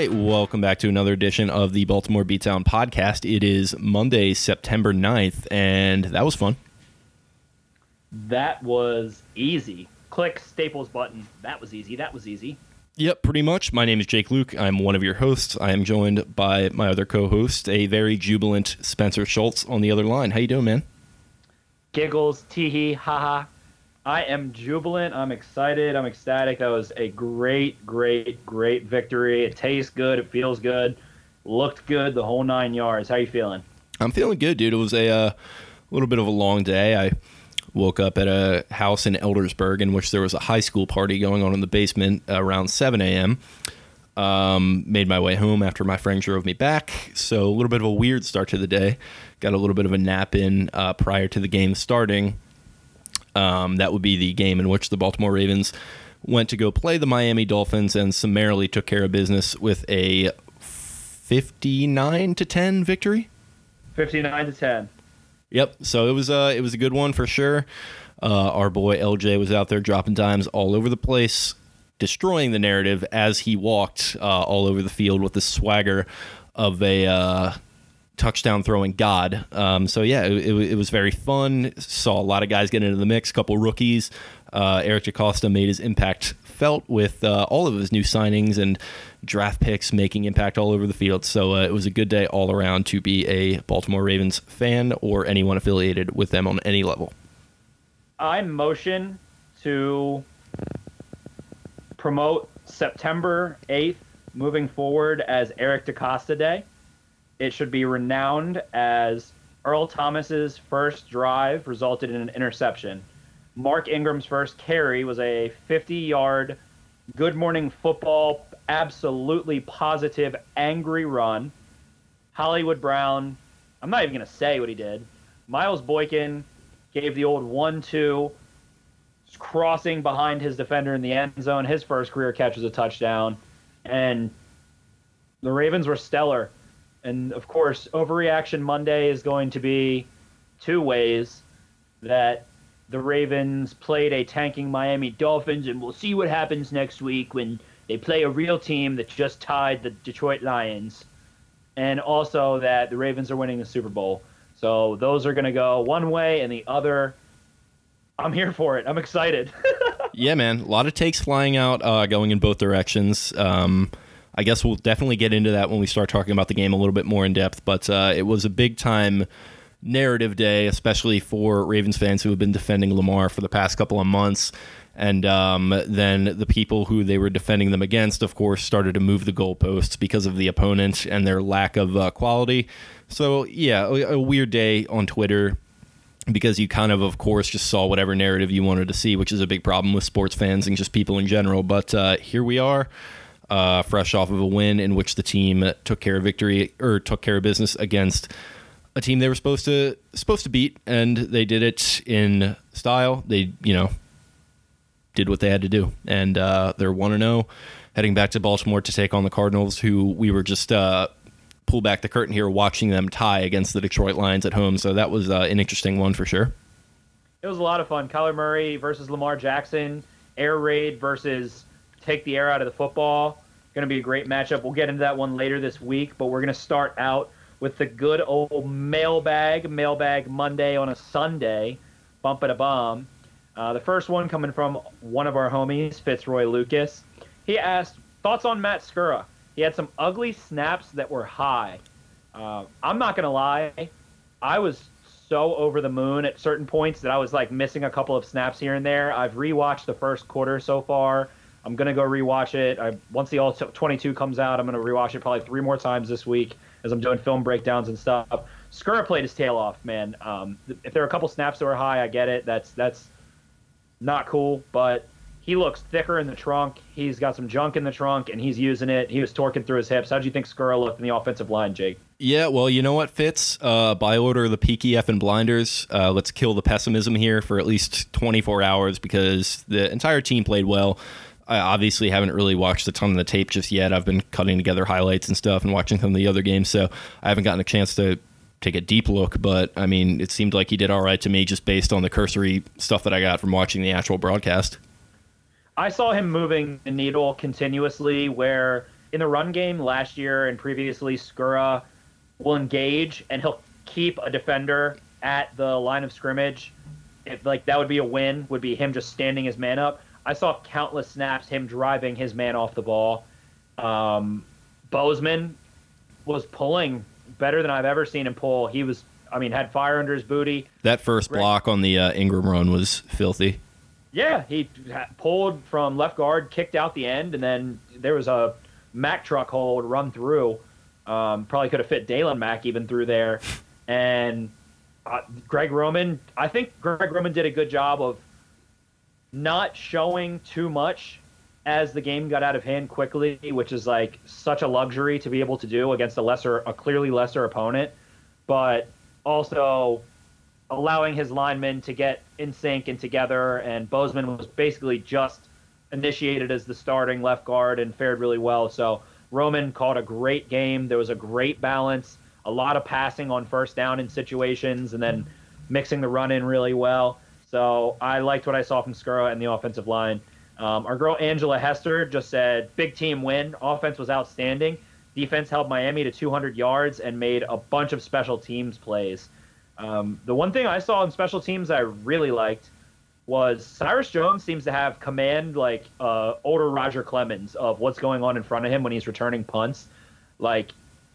right, welcome back to another edition of the Baltimore Beatdown podcast. It is Monday, September 9th, and that was fun. That was easy. Click Staples button. That was easy. That was easy. Yep, pretty much. My name is Jake Louque. I'm one of your hosts. I am joined by my other co-host, a very jubilant Spencer Schultz on the other line. How you doing, man? Giggles, teehee, haha. I am jubilant. I'm excited. I'm ecstatic. That was a great, great, great victory. It tastes good. It feels good. Looked good. The whole nine yards. How you feeling? I'm feeling good, dude. It was a uh, little bit of a long day. I woke up at a house in Eldersburg in which there was a high school party going on in the basement around 7 a.m. Um, made my way home after my friend drove me back. So a little bit of a weird start to the day. Got a little bit of a nap in uh, prior to the game starting. Um, that would be the game in which the Baltimore Ravens went to go play the Miami Dolphins and summarily took care of business with a 59 to 10 victory. 59 to 10. Yep. So it was uh it was a good one for sure. Uh, our boy LJ was out there dropping dimes all over the place, destroying the narrative as he walked uh, all over the field with the swagger of a uh, touchdown throwing god. Um, so yeah, it, it, it was very fun. Saw a lot of guys get into the mix. couple rookies. Uh, Eric DeCosta made his impact felt with uh, all of his new signings and draft picks making impact all over the field. So uh, it was a good day all around to be a Baltimore Ravens fan or anyone affiliated with them on any level. I motion to promote September 8th moving forward as Eric DeCosta Day. It should be renowned as Earl Thomas's first drive resulted in an interception. Mark Ingram's first carry was a 50 yard good morning football, absolutely positive, angry run. Hollywood Brown, I'm not even going to say what he did. Miles Boykin gave the old 1 2, crossing behind his defender in the end zone. His first career catch was a touchdown. And the Ravens were stellar. And of course, Overreaction Monday is going to be two ways that the Ravens played a tanking Miami Dolphins, and we'll see what happens next week when they play a real team that just tied the Detroit Lions. And also that the Ravens are winning the Super Bowl. So those are going to go one way, and the other, I'm here for it. I'm excited. yeah, man, a lot of takes flying out, uh, going in both directions. Um, I guess we'll definitely get into that when we start talking about the game a little bit more in depth. But uh, it was a big time narrative day, especially for Ravens fans who have been defending Lamar for the past couple of months. And um, then the people who they were defending them against, of course, started to move the goalposts because of the opponent and their lack of uh, quality. So, yeah, a, a weird day on Twitter because you kind of, of course, just saw whatever narrative you wanted to see, which is a big problem with sports fans and just people in general. But uh, here we are, uh, fresh off of a win in which the team took care of victory or took care of business against a team they were supposed to supposed to beat, and they did it in style. They, you know, did what they had to do, and uh, they're one and zero, heading back to Baltimore to take on the Cardinals, who we were just uh, pull back the curtain here, watching them tie against the Detroit Lions at home. So that was uh, an interesting one for sure. It was a lot of fun. Kyler Murray versus Lamar Jackson, air raid versus take the air out of the football. Going to be a great matchup. We'll get into that one later this week, but we're going to start out with the good old mailbag, mailbag Monday on a Sunday, bump it a bomb. Uh, the first one coming from one of our homies, Fitzroy Lucas. He asked thoughts on Matt Skura. He had some ugly snaps that were high. Uh, I'm not gonna lie, I was so over the moon at certain points that I was like missing a couple of snaps here and there. I've rewatched the first quarter so far. I'm gonna go rewatch it. I, once the all 22 comes out, I'm gonna rewatch it probably three more times this week as I'm doing film breakdowns and stuff. Skura played his tail off, man. Um, if there are a couple snaps that were high, I get it. That's that's not cool, but he looks thicker in the trunk. He's got some junk in the trunk, and he's using it. He was torquing through his hips. How do you think Skura looked in the offensive line, Jake? Yeah, well, you know what, Fitz? Uh, by order of the Peaky F and Blinders, uh, let's kill the pessimism here for at least 24 hours because the entire team played well. I obviously haven't really watched a ton of the tape just yet. I've been cutting together highlights and stuff and watching some of the other games, so I haven't gotten a chance to take a deep look. But I mean, it seemed like he did all right to me just based on the cursory stuff that I got from watching the actual broadcast. I saw him moving the needle continuously. Where in the run game last year and previously, Skura will engage and he'll keep a defender at the line of scrimmage. If like that would be a win, would be him just standing his man up. I saw countless snaps him driving his man off the ball. Um, Bozeman was pulling better than I've ever seen him pull. He was, I mean, had fire under his booty. That first block on the uh, Ingram run was filthy. Yeah, he pulled from left guard, kicked out the end, and then there was a Mack truck hold run through. Um, probably could have fit Daylon Mack even through there. And uh, Greg Roman, I think Greg Roman did a good job of not showing too much as the game got out of hand quickly, which is like such a luxury to be able to do against a lesser, a clearly lesser opponent, but also allowing his linemen to get in sync and together. And Bozeman was basically just initiated as the starting left guard and fared really well. So Roman called a great game. There was a great balance, a lot of passing on first down in situations, and then mixing the run in really well. So I liked what I saw from Skura and the offensive line. Um, our girl Angela Hester just said, big team win. Offense was outstanding. Defense held Miami to 200 yards and made a bunch of special teams plays. Um, the one thing I saw in special teams I really liked was Cyrus Jones seems to have command like uh, older Roger Clemens of what's going on in front of him when he's returning punts. Like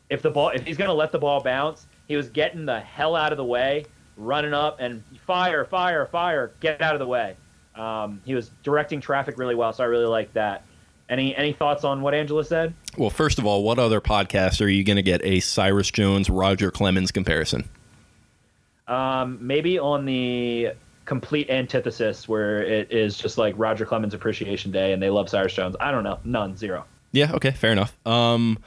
if the ball, if he's going to let the ball bounce, he was getting the hell out of the way running up and fire, fire, fire, get out of the way. Um, he was directing traffic really well, so I really like that. Any any thoughts on what Angela said? Well, first of all, what other podcast are you going to get a Cyrus Jones Roger Clemens comparison? Um, maybe on the complete antithesis, where it is just like Roger Clemens Appreciation Day, and they love Cyrus Jones. I don't know, none, zero. Yeah, okay, fair enough. Um,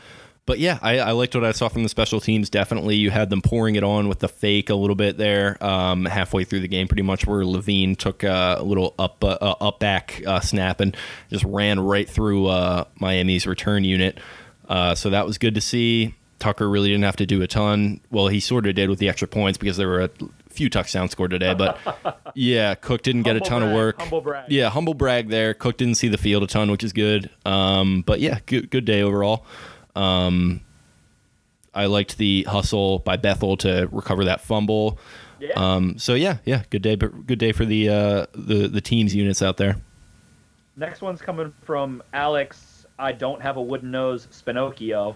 but yeah, I, I, liked what I saw from the special teams. Definitely, you had them pouring it on with the fake a little bit there, um, halfway through the game, pretty much where Levine took uh, a little up uh, uh, up back uh, snap and just ran right through uh, Miami's return unit. Uh, so that was good to see. Tucker really didn't have to do a ton. Well, he sort of did with the extra points because there were a few touchdowns scored today. But yeah, Koch didn't get humble a ton brag, of work. Humble brag. Yeah, humble brag there. Koch didn't see the field a ton, which is good. Um, but yeah, good good day overall. Um, I liked the hustle by Bethel to recover that fumble. Yeah. Um, so yeah, yeah, good day, good day for the uh, the the teams units out there. Next one's coming from Alex. I don't have a wooden nose, Spinocchio.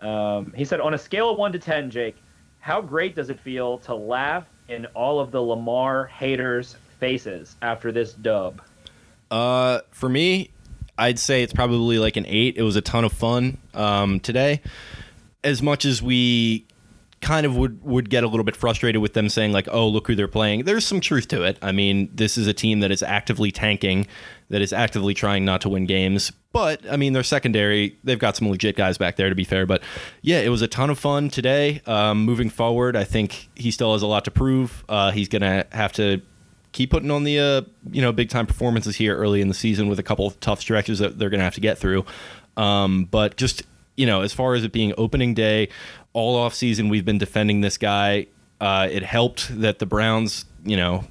Um, he said, on a scale of one to ten, Jake, how great does it feel to laugh in all of the Lamar haters' faces after this dub? Uh, for me, I'd say it's probably like an eight. It was a ton of fun um, today. As much as we kind of would would get a little bit frustrated with them saying like, "Oh, look who they're playing." There's some truth to it. I mean, this is a team that is actively tanking, that is actively trying not to win games. But I mean, their secondary, they've got some legit guys back there to be fair. But yeah, it was a ton of fun today. Um, moving forward, I think he still has a lot to prove. Uh, he's gonna have to keep putting on the uh, you know big time performances here early in the season with a couple of tough stretches that they're gonna have to get through. Um, but just you know, as far as it being opening day, all off season we've been defending this guy. Uh, it helped that the Browns, you know,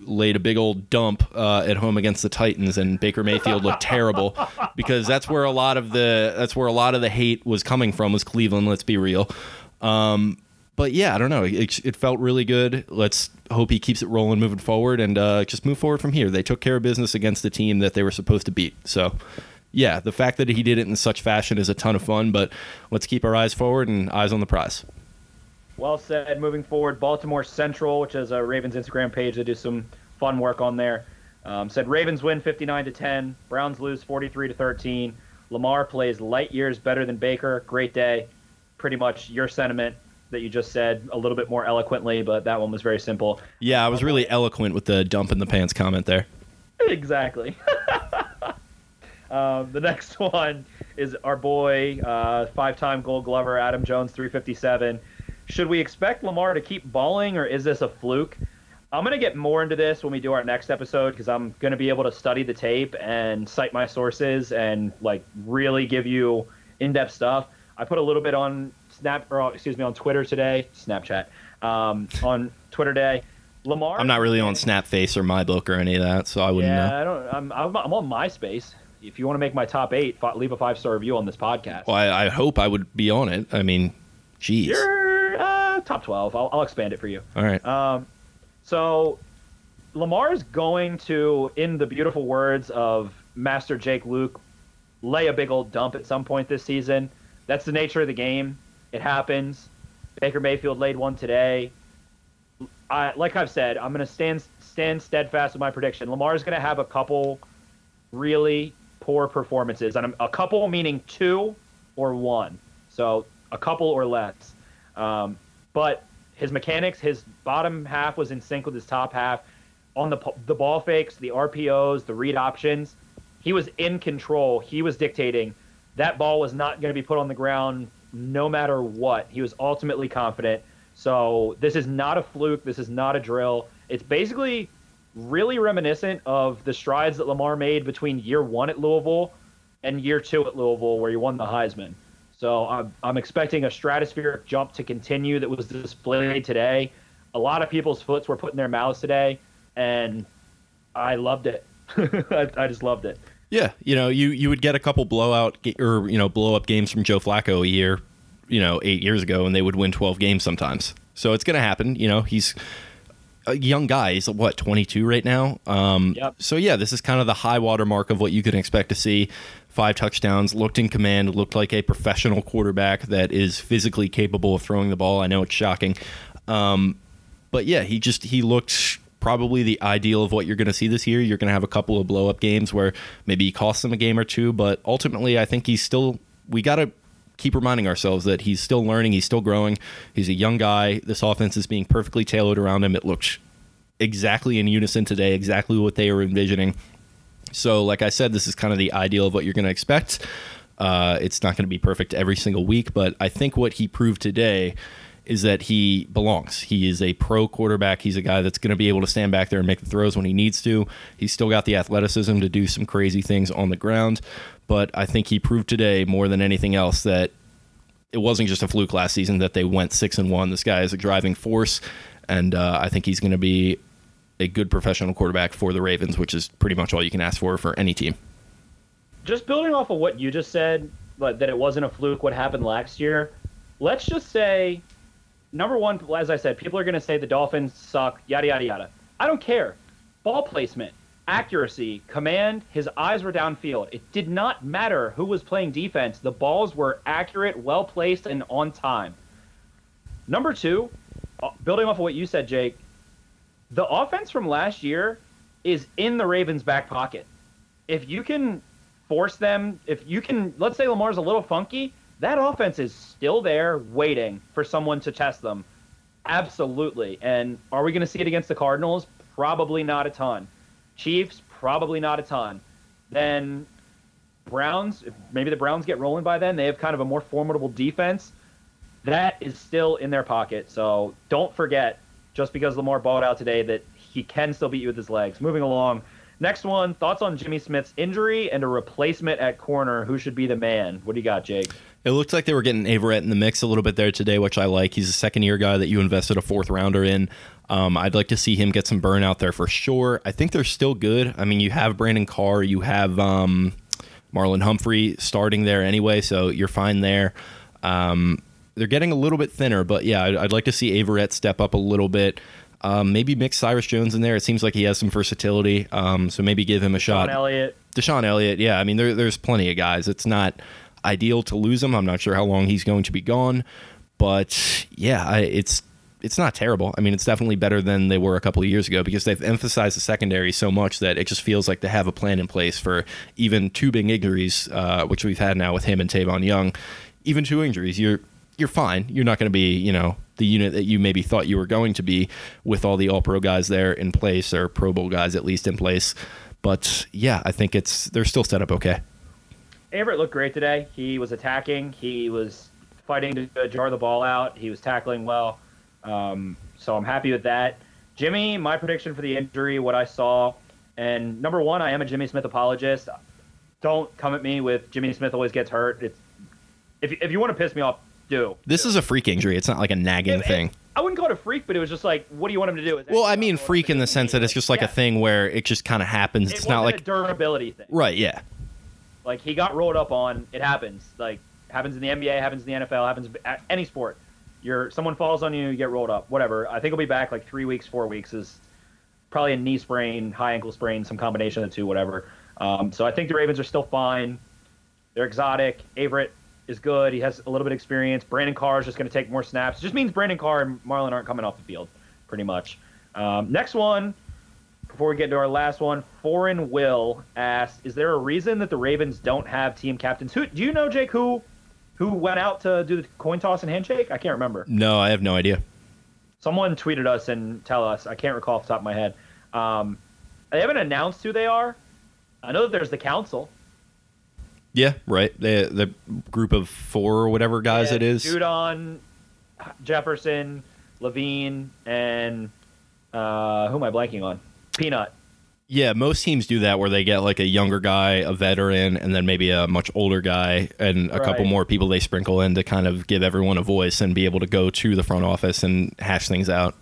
laid a big old dump uh, at home against the Titans, and Baker Mayfield looked terrible because that's where a lot of the that's where a lot of the hate was coming from was Cleveland. Let's be real. Um, but yeah, I don't know. It, it, felt really good. Let's hope he keeps it rolling moving forward and uh, just move forward from here. They took care of business against the team that they were supposed to beat. So yeah, the fact that he did it in such fashion is a ton of fun, but let's keep our eyes forward and eyes on the prize. Well said. Moving forward, Baltimore Central, which is a Ravens Instagram page, they do some fun work on there. Um, said Ravens win 59 to 10, Browns lose 43 to 13. Lamar plays light years better than Baker. Great day. Pretty much your sentiment that you just said a little bit more eloquently, but that one was very simple. Yeah, I was really eloquent with the dump in the pants comment there. Exactly. Um, the next one is our boy, uh, five-time Gold Glover Adam Jones, 357. Should we expect Lamar to keep balling, or is this a fluke? I'm going to get more into this when we do our next episode because I'm going to be able to study the tape and cite my sources and like really give you in-depth stuff. I put a little bit on Snap, or excuse me, on Twitter today, Snapchat, um, on Twitter today. Lamar. I'm not really on Snapface or MyBook or any of that, so I wouldn't yeah, know. I don't. I'm, I'm, I'm on MySpace if you want to make my top eight, leave a five star review on this podcast. Well, I, I, hope I would be on it. I mean, geez. You're uh, top 12. I'll, I'll, expand it for you. All right. Um, so Lamar is going to, in the beautiful words of Master Jake Louque, lay a big old dump at some point this season. That's the nature of the game. It happens. Baker Mayfield laid one today. I, like I've said, I'm going to stand stand steadfast with my prediction. Lamar is going to have a couple really poor performances, and a couple meaning two or one, so a couple or less. Um, but his mechanics, his bottom half was in sync with his top half. On the the ball fakes, the RPOs, the read options, he was in control. He was dictating. That ball was not going to be put on the ground no matter what. He was ultimately confident. So this is not a fluke. This is not a drill. It's basically really reminiscent of the strides that Lamar made between year one at Louisville and year two at Louisville, where he won the Heisman. So I'm, I'm expecting a stratospheric jump to continue that was displayed today. A lot of people's foots were put in their mouths today, and I loved it. I, I, just loved it. Yeah, you know, you you would get a couple blowout or you know blow up games from Joe Flacco a year, you know, eight years ago, and they would win 12 games sometimes. So it's going to happen. You know, he's a young guy. He's what 22 right now. Um, yep. So yeah, this is kind of the high water mark of what you can expect to see. Five touchdowns, looked in command, looked like a professional quarterback that is physically capable of throwing the ball. I know it's shocking, um, but yeah, he just he looked probably the ideal of what you're going to see this year. You're going to have a couple of blow up games where maybe he costs them a game or two, but ultimately, I think he's still. We got to keep reminding ourselves that he's still learning, he's still growing. He's a young guy. This offense is being perfectly tailored around him. It looks exactly in unison today, exactly what they were envisioning. So, like I said, this is kind of the ideal of what you're going to expect. Uh, it's not going to be perfect every single week, but I think what he proved today is that he belongs. He is a pro quarterback. He's a guy that's going to be able to stand back there and make the throws when he needs to. He's still got the athleticism to do some crazy things on the ground, but I think he proved today more than anything else that it wasn't just a fluke last season that they went six and one. This guy is a driving force, and uh, I think he's going to be a good professional quarterback for the Ravens, which is pretty much all you can ask for for any team. Just building off of what you just said, but that it wasn't a fluke what happened last year. Let's just say number one, as I said, people are going to say the Dolphins suck, yada, yada, yada. I don't care. Ball placement, accuracy, command, his eyes were downfield. It did not matter who was playing defense. The balls were accurate, well placed, and on time. Number two, uh, building off of what you said, Jake, the offense from last year is in the Ravens' back pocket. if you can force them, if you can, let's say Lamar's a little funky, that offense is still there waiting for someone to test them. Absolutely. And are we going to see it against the Cardinals? Probably not a ton. Chiefs, probably not a ton. Then Browns, maybe the Browns get rolling by then, they have kind of a more formidable defense. That is still in their pocket. So don't forget, just because Lamar balled out today, that he can still beat you with his legs. Moving along. Next one, thoughts on Jimmy Smith's injury and a replacement at corner. Who should be the man? What do you got, Jake? It looked like they were getting Averett in the mix a little bit there today, which I like. He's a second year guy that you invested a fourth rounder in. Um, I'd like to see him get some burn out there for sure. I think they're still good. I mean, you have Brandon Carr, you have um, Marlon Humphrey starting there anyway, so you're fine there. Um, they're getting a little bit thinner, but yeah, I'd, I'd like to see Averett step up a little bit. Um, maybe mix Cyrus Jones in there. It seems like he has some versatility, um, so maybe give him a shot. Sean Elliott. DeShon Elliott, yeah. I mean, there, there's plenty of guys. It's not ideal to lose him. I'm not sure how long he's going to be gone, but yeah, I, it's it's not terrible. I mean, it's definitely better than they were a couple of years ago because they've emphasized the secondary so much that it just feels like they have a plan in place for even two big injuries, uh, which we've had now with him and Tavon Young. Even two injuries, you're you're fine. You're not going to be, you know, the unit that you maybe thought you were going to be with all the All Pro guys there in place or Pro Bowl guys at least in place. But yeah, I think it's they're still set up okay. Averett looked great today. He was attacking. He was fighting to jar the ball out. He was tackling well. Um, so I'm happy with that. Jimmy, my prediction for the injury, what I saw, and number one, I am a Jimmy Smith apologist. Don't come at me with Jimmy Smith always gets hurt. It's if if you want to piss me off, do. This is a freak injury. It's not like a nagging It- it- thing. I wouldn't call it a freak, but it was just like, what do you want him to do? Well, I mean, freak in the sense that it's just like Yeah. a thing where it just kind of happens. It It's not like a durability thing. right, yeah. Like he got rolled up on. It happens. Like happens in the NBA, happens in the NFL, happens at any sport. You're someone falls on you, you get rolled up. Whatever. I think he'll be back like three weeks, four weeks. Is probably a knee sprain, high ankle sprain, some combination of the two, whatever. Um, so I think the Ravens are still fine. They're exotic. Averett is good. He has a little bit of experience. Brandon Carr is just going to take more snaps. It just means Brandon Carr and Marlon aren't coming off the field, pretty much. Um, next one, before we get to our last one, Foreign Will asked, "Is there a reason that the Ravens don't have team captains? Who do you know, Jake? Who who went out to do the coin toss and handshake? I can't remember. No, I have no idea. Someone tweeted us and tell us. I can't recall off the top of my head. Um, they haven't announced who they are. I know that there's the council. Yeah, right. The the group of four or whatever guys it is. Judon, Jefferson, Levine, and uh, who am I blanking on? Peanut. Yeah, most teams do that where they get like a younger guy, a veteran, and then maybe a much older guy and a couple more people they sprinkle in to kind of give everyone a voice and be able to go to the front office and hash things out.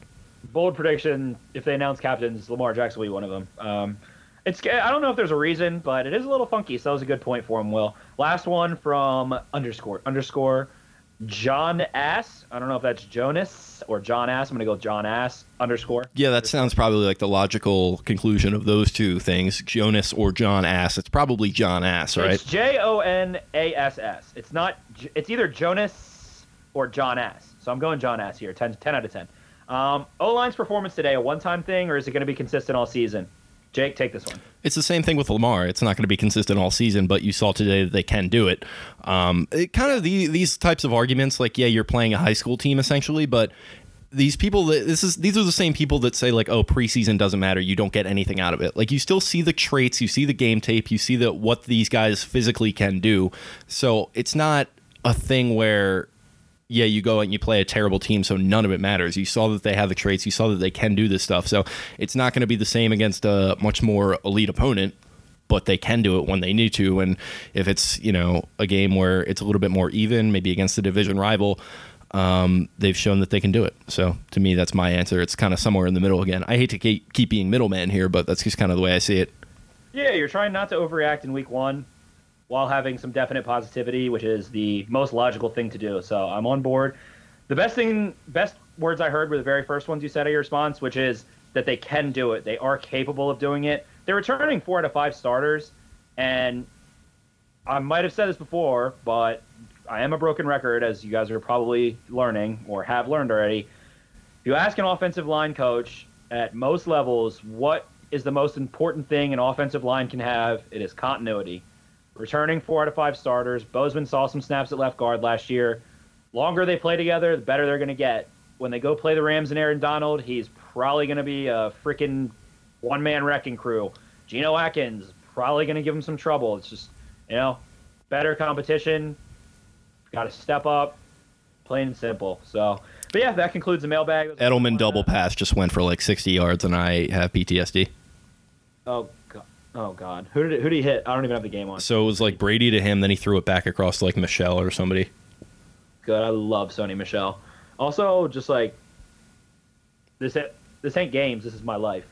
bold prediction: if they announce captains, Lamar Jackson will be one of them. Um, it's I don't know if there's a reason, but it is a little funky. So that was a good point for him. Will last one from underscore underscore John Ass. I don't know if that's Jonas or John Ass. I'm gonna go John Ass underscore. Yeah, that sounds probably like the logical conclusion of those two things, Jonas or John Ass. It's probably John Ass, right? It's J O N A S S. It's not. It's either Jonas or John Ass. So I'm going John Ass here. 10, 10 out of ten. Um, O line's performance today a one time thing, or is it going to be consistent all season? Jake, take this one. It's the same thing with Lamar. It's not going to be consistent all season, but you saw today that they can do it. Um, it kind of the, these types of arguments, like yeah, you're playing a high school team essentially, but these people this is these are the same people that say like oh preseason doesn't matter you don't get anything out of it like you still see the traits you see the game tape you see that what these guys physically can do so it's not a thing where yeah, you go and you play a terrible team, so none of it matters. You saw that they have the traits, you saw that they can do this stuff. So it's not going to be the same against a much more elite opponent, but they can do it when they need to. And if it's, you know, a game where it's a little bit more even, maybe against a division rival, um, they've shown that they can do it. So to me, that's my answer. It's kind of somewhere in the middle again. I hate to keep, keep being middleman here, but that's just kind of the way I see it. Yeah, you're trying not to overreact in week one while having some definite positivity, which is the most logical thing to do. So I'm on board. The best thing, best words I heard were the very first ones you said of your response, which is that they can do it. They are capable of doing it. They're returning four out of five starters, and I might have said this before, but I am a broken record, as you guys are probably learning or have learned already. If you ask an offensive line coach at most levels what is the most important thing an offensive line can have. It is continuity. Returning four out of five starters. Bozeman saw some snaps at left guard last year. Longer they play together, the better they're going to get. When they go play the Rams and Aaron Donald, he's probably going to be a freaking one man wrecking crew. Geno Atkins probably going to give him some trouble. It's just, you know, better competition. Got to step up. Plain and simple. So, but yeah, that concludes the mailbag. Edelman double pass just went for like 60 yards, and I have PTSD. Oh. Oh god. Who did it, who did he hit? I don't even have the game on. So it was like Brady to him, then he threw it back across to like Michel or somebody. Good. I love Sony Michel. Also, just like this, this ain't games. This is my life.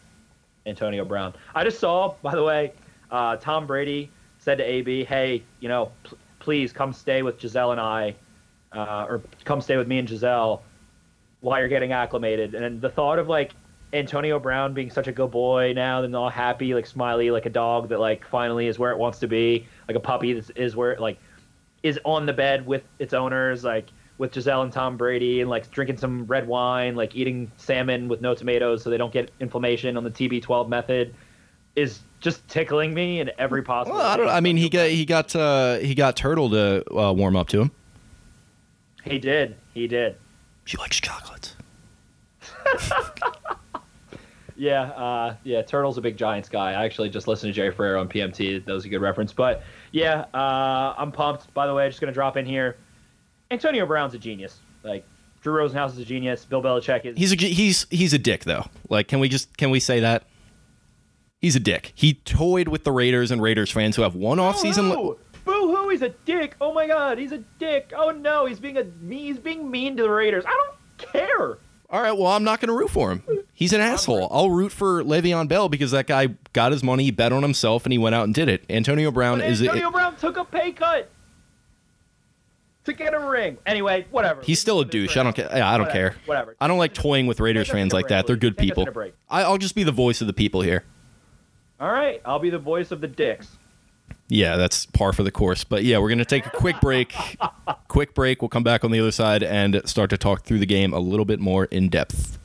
Antonio Brown. I just saw, by the way, uh, Tom Brady said to AB, "Hey, you know, pl- please come stay with Gisele and I, uh, or come stay with me and Gisele." while you're getting acclimated." And the thought of like Antonio Brown being such a good boy now, and all happy, like smiley, like a dog that like finally is where it wants to be, like a puppy that is where it, like is on the bed with its owners, like with Gisele and Tom Brady, and like drinking some red wine, like eating salmon with no tomatoes so they don't get inflammation on the TB12 method, is just tickling me in every possible. Well, I don't. way. I mean, he got he got uh, he got Turtle to uh, warm up to him. He did. He did. She likes chocolates. Yeah, uh, yeah. Turtle's a big Giants guy. I actually just listened to Jerry Ferrara on PMT. That was a good reference. But yeah, uh, I'm pumped. By the way, just gonna drop in here. Antonio Brown's a genius. Like Drew Rosenhaus is a genius. Bill Belichick is. He's a he's he's a dick though. Like, can we just can we say that? He's a dick. He toyed with the Raiders and Raiders fans who have one off season. Oh, Boo hoo! He's a dick. Oh my god, he's a dick. Oh no, he's being a he's being mean to the Raiders. I don't care. All right, well, I'm not going to root for him. He's an asshole. I'll root for Le'Veon Bell because that guy got his money, he bet on himself, and he went out and did it. Antonio Brown But is Antonio Brown took a pay cut to get a ring. Anyway, whatever. he's still a douche. I don't care. Yeah, I don't Whatever, care. whatever. I don't like toying with Raiders fans like break, that. They're good Take people. to break. I, I'll just be the voice of the people here. All right, I'll be the voice of the dicks. Yeah, that's par for the course. But yeah, we're going to take a quick break. quick break. We'll come back on the other side and start to talk through the game a little bit more in depth.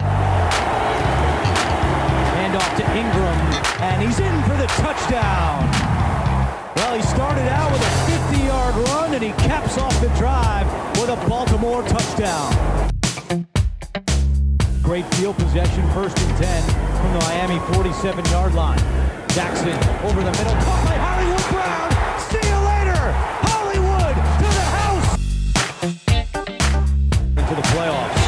Hand off to Ingram, and he's in for the touchdown. Well, he started out with a 50 yard run, and he caps off the drive with a Baltimore touchdown. Great field possession, first and 10 from the Miami 47 yard line. Jackson over the middle, caught by Hollywood Brown. See you later, Hollywood to the house. Into the playoffs.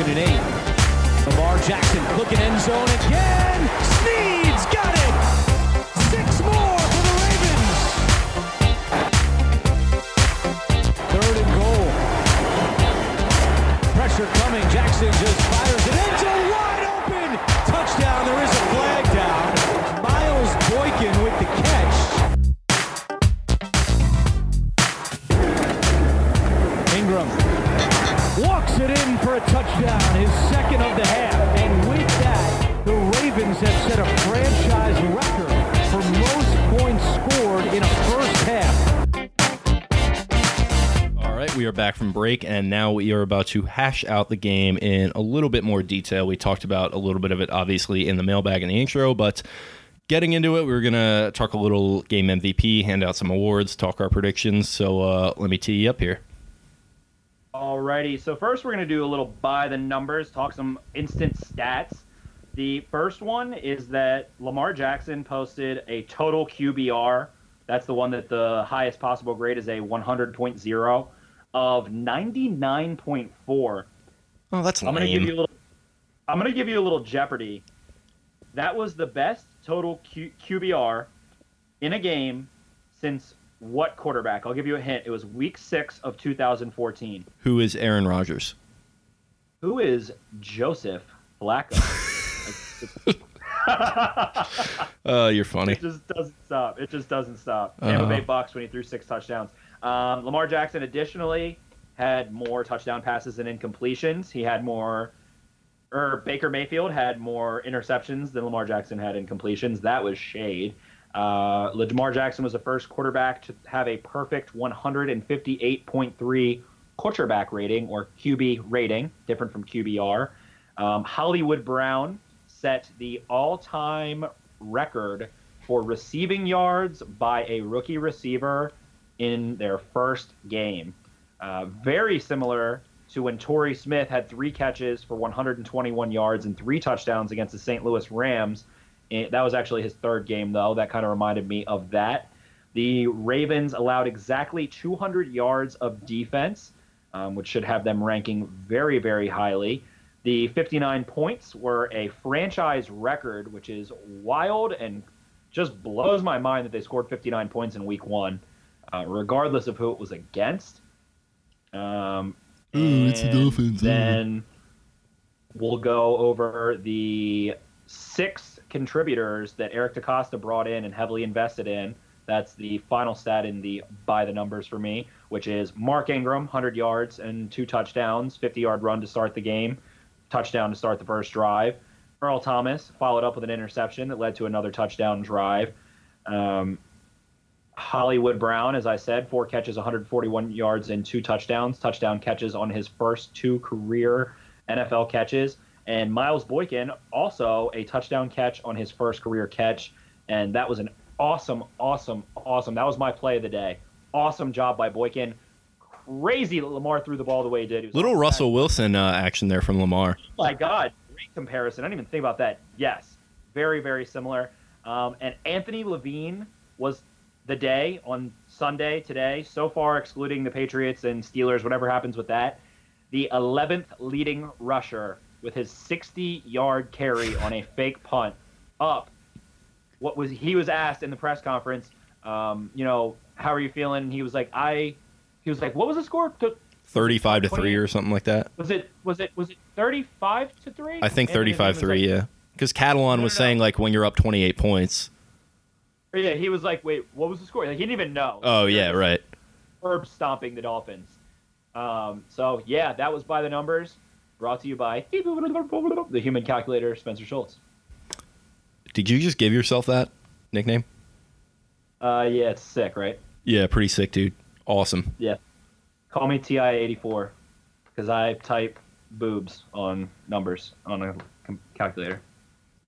Second and eight. Lamar Jackson looking end zone again. Break, and now we are about to hash out the game in a little bit more detail. We talked about a little bit of it, obviously, in the mailbag and the intro, but getting into it, we are going to talk a little game MVP, hand out some awards, talk our predictions. So uh, let me tee you up here. Alrighty, so first we're going to do a little by the numbers, talk some instant stats. The first one is that Lamar Jackson posted a total QBR. That's the one that the highest possible grade is a 100.0 of 99.4. Oh, that's I'm going to give lame. you a little. I'm going to give you a little Jeopardy. That was the best total Q, QBR in a game since what quarterback? I'll give you a hint. It was Week Six of 2014. Who is Aaron Rodgers? Who is Joseph Flacco? Uh, you're funny. it just doesn't stop. It just doesn't stop. Uh-huh. Tampa Bay Bucks when he threw six touchdowns. Um, Lamar Jackson additionally had more touchdown passes than incompletions. He had more, or Baker Mayfield had more interceptions than Lamar Jackson had incompletions. That was shade. Uh, Lamar Jackson was the first quarterback to have a perfect 158.3 quarterback rating or QB rating, different from QBR. Um, Hollywood Brown set the all-time record for receiving yards by a rookie receiver in their first game. Uh, very similar to when Torrey Smith had three catches for 121 yards and three touchdowns against the St. Louis Rams. It, that was actually his third game, though. That kind of reminded me of that. The Ravens allowed exactly 200 yards of defense, um, which should have them ranking very, very highly. The 59 points were a franchise record, which is wild and just blows my mind that they scored 59 points in week one, uh, regardless of who it was against. Um, Oh, it's the Dolphins. Then we'll go over the six contributors that Eric DeCosta brought in and heavily invested in. That's the final stat in the by the numbers for me, which is Mark Ingram, 100 yards and two touchdowns, 50 yard run to start the game, touchdown to start the first drive. Earl Thomas followed up with an interception that led to another touchdown drive. Um, Hollywood Brown, as I said, four catches, 141 yards, and two touchdowns. Touchdown catches on his first two career NFL catches. And Miles Boykin, also a touchdown catch on his first career catch. And that was an awesome, awesome, awesome. That was my play of the day. Awesome job by Boykin. Crazy that Lamar threw the ball the way he did. He Little Russell Wilson uh, action there from Lamar. Oh my God, great comparison. I didn't even think about that. Yes, very, very similar. Um, and Anthony Levine was the day on Sunday today, so far excluding the Patriots and Steelers, whatever happens with that, the 11th leading rusher with his 60 yard carry on a fake punt up. What was he was asked in the press conference, um, you know, how are you feeling? He was like, I, he was like, what was the score? To- 35 to 3 or something like that. Was it was it was it 35 to 3? I think Anthony 35 3, like- yeah. Because Catalan No, was no, saying, like, when you're up 28 points. Yeah, he was like, "Wait, what was the score?" Like he didn't even know. Oh, yeah, right. Herb stomping the Dolphins. Um, so yeah, that was by the numbers. Brought to you by the human calculator, Spencer Schultz. Did you just give yourself that nickname? Uh, yeah, it's sick, right? Yeah, pretty sick, dude. Awesome. Yeah. Call me TI84 because I type boobs on numbers on a calculator.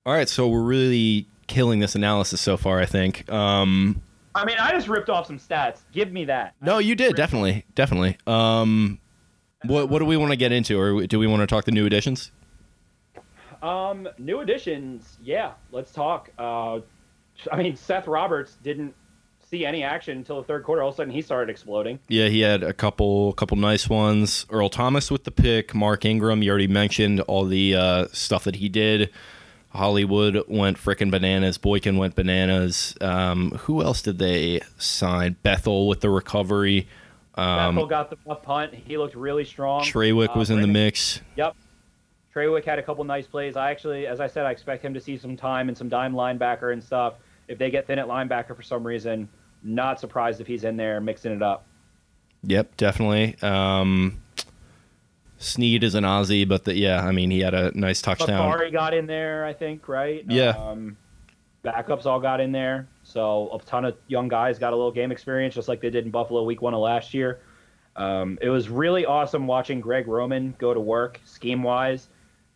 All right, so we're really killing this analysis so far, I think. Um, I mean, I just ripped off some stats. Give me that. no, you did, definitely. Definitely. Um, what, what do we want to get into, or do we want to talk the new additions? Um, new additions. Yeah, let's talk. Uh, I mean, Seth Roberts didn't see any action until the third quarter. All of a sudden, he started exploding. Yeah, he had a couple couple nice ones. Earl Thomas with the pick. Mark Ingram, you already mentioned all the uh, stuff that he did. Hollywood went frickin' bananas. Boykin went bananas. Um, who else did they sign? Bethel with the recovery. Um, Bethel got the punt. He looked really strong. Treywick Uh, was in the mix. Yep. Treywick had a couple nice plays. I actually, as I said, I expect him to see some time and some dime linebacker and stuff. If they get thin at linebacker for some reason, not surprised if he's in there mixing it up. Yep, definitely. Um, Snead is an Aussie, but the, yeah, I mean, he had a nice touchdown. Bakari got in there, I think, right? Yeah. Um, backups all got in there. So a ton of young guys got a little game experience, just like they did in Buffalo week one of last year. Um, it was really awesome watching Greg Roman go to work scheme wise.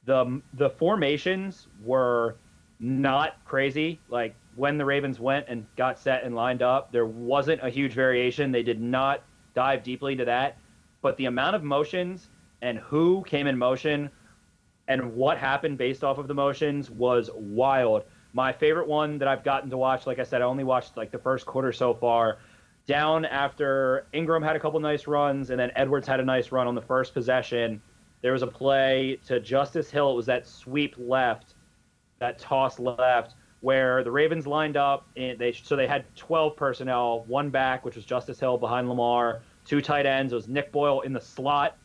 The the formations were not crazy. Like when the Ravens went and got set and lined up, there wasn't a huge variation. They did not dive deeply into that, but the amount of motions and who came in motion and what happened based off of the motions was wild. My favorite one that I've gotten to watch, like I said, I only watched like the first quarter so far. Down after Ingram had a couple nice runs, and then Edwards had a nice run on the first possession. There was a play to Justice Hill. It was that sweep left, that toss left, where the Ravens lined up. And they so they had 12 personnel, one back, which was Justice Hill behind Lamar, two tight ends. It was Nick Boyle in the slot,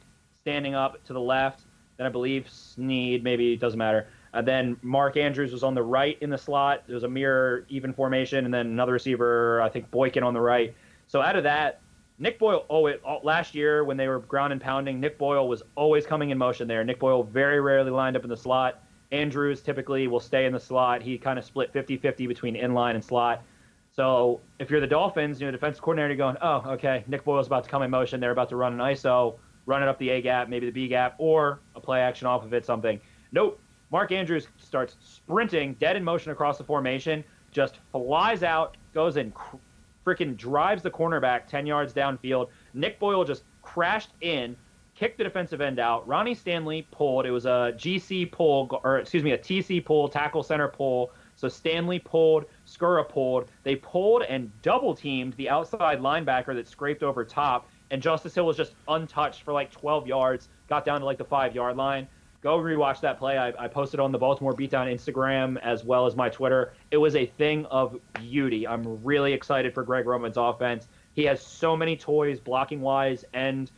standing up to the left. Then I believe Snead, maybe it doesn't matter. And then Mark Andrews was on the right in the slot. There was a mirror even formation, and then another receiver, I think Boykin on the right. So out of that, Nick Boyle, oh, it, last year when they were ground and pounding, Nick Boyle was always coming in motion there. Nick Boyle very rarely lined up in the slot. Andrews typically will stay in the slot. He kind of split 50 50 between inline and slot. So if you're the Dolphins, you know, defense coordinator going, oh, okay, Nick Boyle's about to come in motion. They're about to run an ISO, run it up the A gap, maybe the B gap, or a play action off of it, something. Nope. Mark Andrews starts sprinting, dead in motion across the formation, just flies out, goes and cr- freaking drives the cornerback 10 yards downfield. Nick Boyle just crashed in, kicked the defensive end out. Ronnie Stanley pulled. It was a GC pull, or excuse me, a TC pull, tackle center pull. So Stanley pulled, Skura pulled. They pulled and double teamed the outside linebacker that scraped over top, and Justice Hill was just untouched for like 12 yards, got down to like the five yard line go rewatch that play. I, I, posted on the Baltimore Beatdown Instagram as well as my Twitter. It was a thing of beauty. I'm really excited for Greg Roman's offense. He has so many toys blocking wise and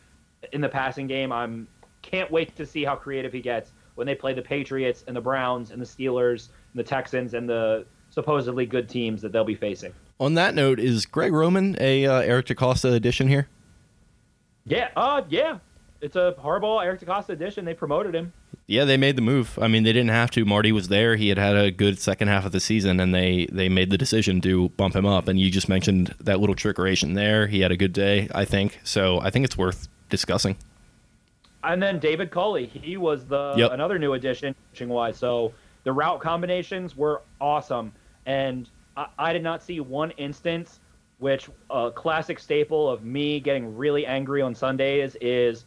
in the passing game. I'm can't wait to see how creative he gets when they play the Patriots and the Browns and the Steelers and the Texans and the supposedly good teams that they'll be facing. On that note, is Greg Roman a uh, Eric DeCosta addition here? Yeah, uh, yeah. It's a Harbaugh Eric DeCosta edition. They promoted him yeah, they made the move. I mean, they didn't have to. Marty was there. He had had a good second half of the season, and they they made the decision to bump him up. And you just mentioned that little trickeration there. He had a good day, I think. So I think it's worth discussing. And then David Culley, he was the yep. another new addition, wise. So the route combinations were awesome, and I, I did not see one instance which a classic staple of me getting really angry on Sundays is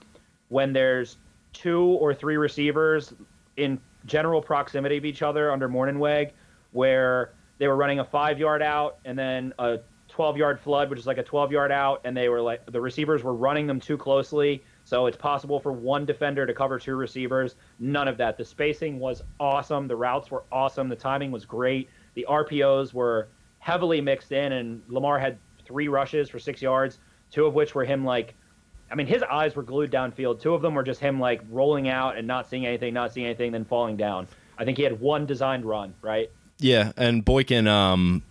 when there's two or three receivers in general proximity of each other under Mornhinweg, where they were running a five yard out and then a 12 yard flood, which is like a 12 yard out, and they were like the receivers were running them too closely. So it's possible for one defender to cover two receivers. None of that. The spacing was awesome. The routes were awesome. The timing was great. The RPOs were heavily mixed in, and Lamar had three rushes for six yards, two of which were him like I mean, his eyes were glued downfield. Two of them were just him like rolling out and not seeing anything, not seeing anything, then falling down. I think he had one designed run, right? Yeah, and Boykin um,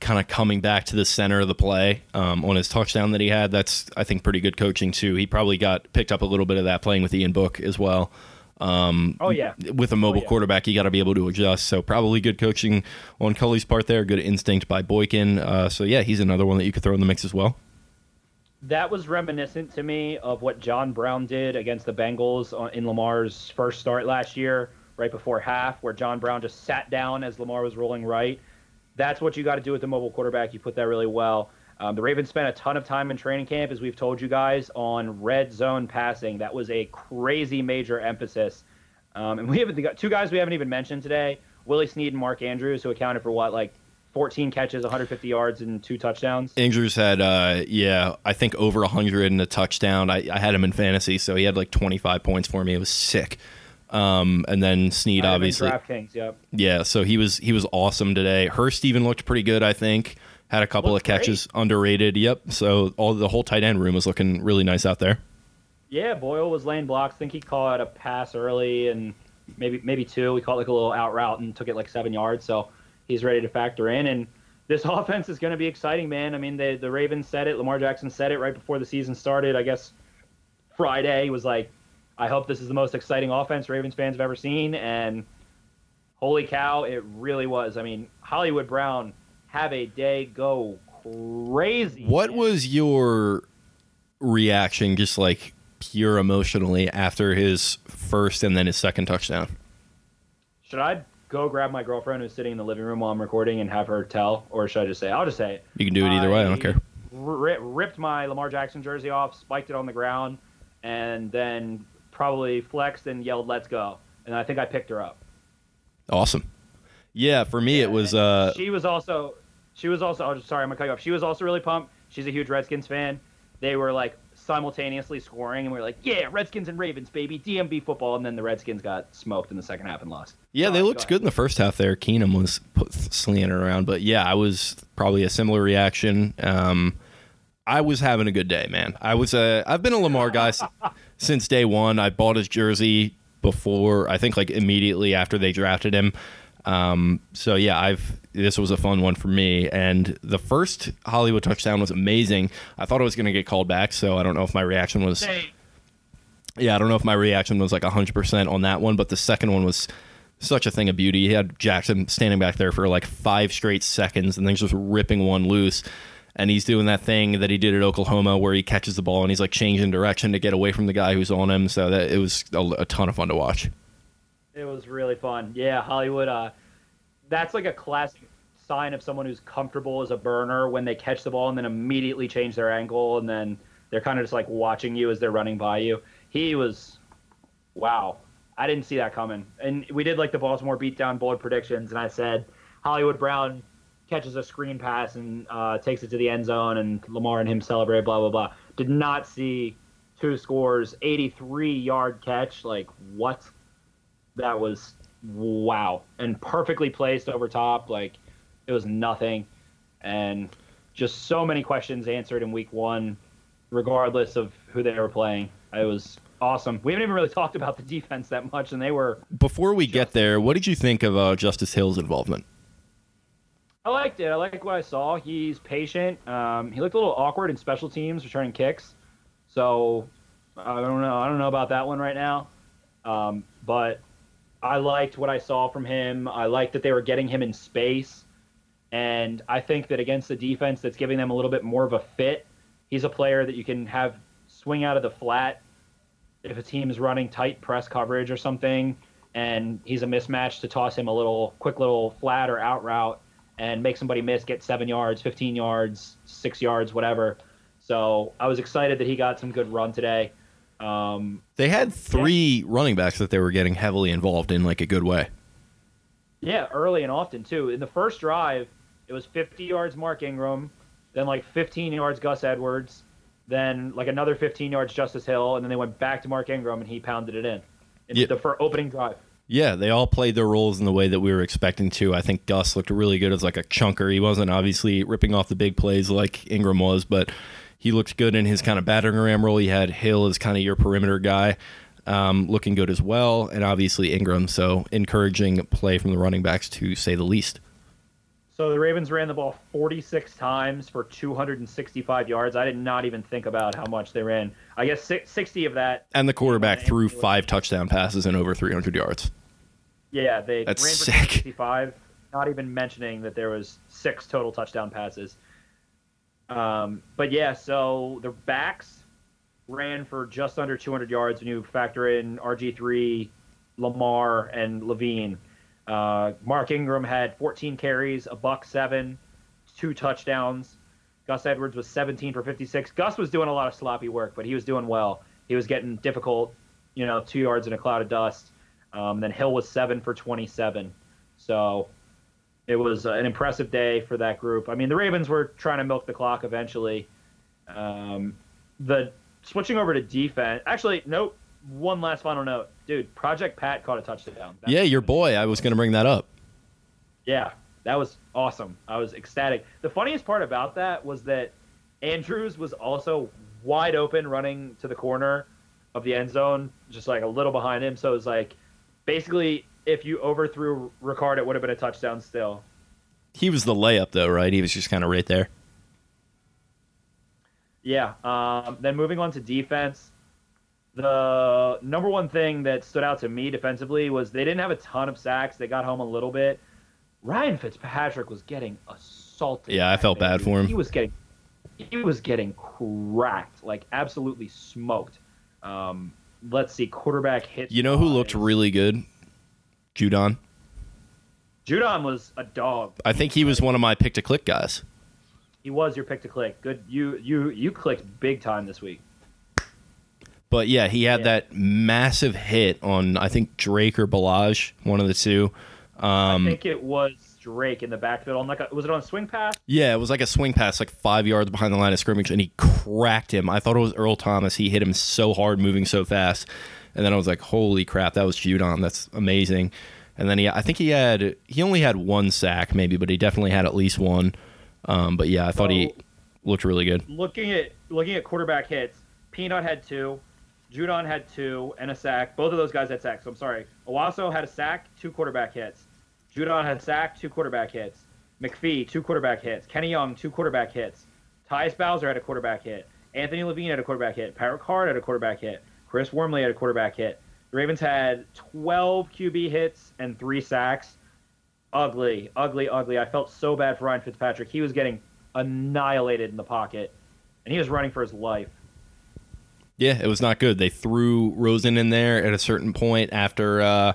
kind of coming back to the center of the play um, on his touchdown that he had. That's I think pretty good coaching too. He probably got picked up a little bit of that playing with Ian Book as well. Um, oh yeah, with a mobile oh, yeah. quarterback, you got to be able to adjust. So probably good coaching on Culley's part there. Good instinct by Boykin. Uh, so yeah, he's another one that you could throw in the mix as well that was reminiscent to me of what John Brown did against the Bengals in Lamar's first start last year, right before half, where John Brown just sat down as Lamar was rolling right. That's what you got to do with the mobile quarterback. You put that really well. Um, the Ravens spent a ton of time in training camp, as we've told you guys, on red zone passing. That was a crazy major emphasis. Um, and we haven't got two guys we haven't even mentioned today: Willie Snead and Mark Andrews, who accounted for what, like 14 catches, 150 yards, and two touchdowns. Andrews had, uh, yeah, I think over 100 and a touchdown. I, I had him in fantasy, so he had like 25 points for me. It was sick. Um, and then Snead, obviously, DraftKings, yep. Yeah, so he was he was awesome today. Hurst even looked pretty good. I think had a couple looked of catches, great. underrated. Yep. So all the whole tight end room was looking really nice out there. Yeah, Boyle was laying blocks. I think he caught a pass early and maybe maybe two. We caught like a little out route and took it like seven yards. So he's ready to factor in. And this offense is going to be exciting, man. I mean, the the Ravens said it. Lamar Jackson said it right before the season started. I guess Friday was like, I hope this is the most exciting offense Ravens fans have ever seen. And holy cow, it really was. I mean, Hollywood Brown have a day go crazy. What man. was your reaction, just like pure emotionally, after his first and then his second touchdown? Should I go grab my girlfriend who's sitting in the living room while I'm recording and have her tell, or should I just say? I'll just say it. You can do it either I way. I don't care. ripped my Lamar Jackson jersey off, spiked it on the ground, and then probably flexed and yelled, "Let's go!" And I think I picked her up. Awesome. Yeah, for me yeah, it was. Uh, she was also. She was also. Oh, sorry, I'm gonna cut you off. She was also really pumped. She's a huge Redskins fan. They were like simultaneously scoring, and we were like, "Yeah, Redskins and Ravens, baby, DMV football." And then the Redskins got smoked in the second half and lost. Yeah, they looked good in the first half. There, Keenum was slinging it around, but yeah, I was probably a similar reaction. Um, I was having a good day, man. I was a. I've been a Lamar guy since day one. I bought his jersey before. I think like immediately after they drafted him. Um, so yeah, I've this was a fun one for me. And the first Hollywood touchdown was amazing. I thought it was going to get called back, so I don't know if my reaction was. Yeah, I don't know if my reaction was like 100% on that one, but the second one was such a thing of beauty. He had Jackson standing back there for like five straight seconds and then just ripping one loose. And he's doing that thing that he did at Oklahoma where he catches the ball and he's like changing direction to get away from the guy who's on him. So that it was a, a ton of fun to watch. It was really fun. Yeah, Hollywood. Uh, that's like a classic sign of someone who's comfortable as a burner when they catch the ball and then immediately change their angle and then they're kind of just like watching you as they're running by you. He was, wow. I didn't see that coming. And we did like the Baltimore beatdown bold predictions, and I said Hollywood Brown catches a screen pass and uh, takes it to the end zone, and Lamar and him celebrate. Blah blah blah. Did not see two scores, 83 yard catch. Like what? That was wow, and perfectly placed over top. Like it was nothing, and just so many questions answered in week one, regardless of who they were playing. It was awesome. We haven't even really talked about the defense that much, and they were. Before we get there, what did you think of uh, Justice Hill's involvement? I liked it. I liked what I saw. He's patient. Um, he looked a little awkward in special teams returning kicks, so I don't know. I don't know about that one right now, um, but I liked what I saw from him. I liked that they were getting him in space, and I think that against the defense that's giving them a little bit more of a fit, he's a player that you can have swing out of the flat if a team is running tight press coverage or something, and he's a mismatch to toss him a little quick little flat or out route and make somebody miss, get seven yards, 15 yards, six yards, whatever. So I was excited that he got some good run today. Um, they had three yeah. running backs that they were getting heavily involved in, like a good way. Yeah, early and often too. In the first drive, it was 50 yards Mark Ingram, then like 15 yards Gus Edwards, then like another 15 yards Justice Hill, and then they went back to Mark Ingram and he pounded it in. in yeah. the for opening drive. Yeah, they all played their roles in the way that we were expecting to. I think Gus looked really good as like a chunker. He wasn't obviously ripping off the big plays like Ingram was, but he looked good in his kind of battering ram role. He had Hill as kind of your perimeter guy, um, looking good as well, and obviously Ingram. So encouraging play from the running backs to say the least. So the Ravens ran the ball 46 times for 265 yards. I did not even think about how much they ran. I guess 60 of that. And the quarterback threw five touchdown passes and over 300 yards. Yeah, they That's ran for sick. 65. Not even mentioning that there was six total touchdown passes. Um, but yeah, so the backs ran for just under 200 yards when you factor in RG3, Lamar, and Levine. Uh, Mark Ingram had 14 carries, a buck seven, two touchdowns. Gus Edwards was 17 for 56. Gus was doing a lot of sloppy work, but he was doing well. He was getting difficult, you know, two yards in a cloud of dust. Um, then Hill was seven for 27. So it was an impressive day for that group. I mean, the Ravens were trying to milk the clock eventually. Um, the switching over to defense. Actually, nope one last final note, dude. Project Pat caught a touchdown. That yeah, your boy. I was going to bring that up. Yeah, that was awesome. I was ecstatic. The funniest part about that was that Andrews was also wide open running to the corner of the end zone, just like a little behind him. So it was like basically if you overthrew Ricard, it would have been a touchdown still. He was the layup though, right? He was just kind of right there. Yeah. Um, then moving on to defense, the number one thing that stood out to me defensively was they didn't have a ton of sacks. They got home a little bit. Ryan Fitzpatrick was getting assaulted. Yeah, I felt bad for him. He was getting he was getting cracked, like absolutely smoked. Um, let's see, quarterback hit. You know who looked really good? Judon. Judon was a dog. I think he was one of my pick to click guys. He was your pick to click. Good, you you you clicked big time this week. But yeah, he had yeah. that massive hit on I think Drake or Ballage, one of the two. Um, I think it was Drake in the backfield on like a, was it on a swing pass? Yeah, it was like a swing pass, like five yards behind the line of scrimmage, and he cracked him. I thought it was Earl Thomas. He hit him so hard, moving so fast, and then I was like, "Holy crap, that was Judon! That's amazing." And then he, I think he had, he only had one sack maybe, but he definitely had at least one. Um, but yeah, I thought so, he looked really good. Looking at looking at quarterback hits, Peanut had two. Judon had two and a sack. Both of those guys had sacks. So I'm sorry. Onwuasor had a sack, two quarterback hits. Judon had sacked, two quarterback hits. McPhee, two quarterback hits. Kenny Young, two quarterback hits. Tyus Bowser had a quarterback hit. Anthony Levine had a quarterback hit. Pat Ricard had a quarterback hit. Chris Wormley had a quarterback hit. The Ravens had 12 QB hits and three sacks. Ugly, ugly, ugly. I felt so bad for Ryan Fitzpatrick. He was getting annihilated in the pocket, and he was running for his life. Yeah, it was not good. They threw Rosen in there at a certain point after uh,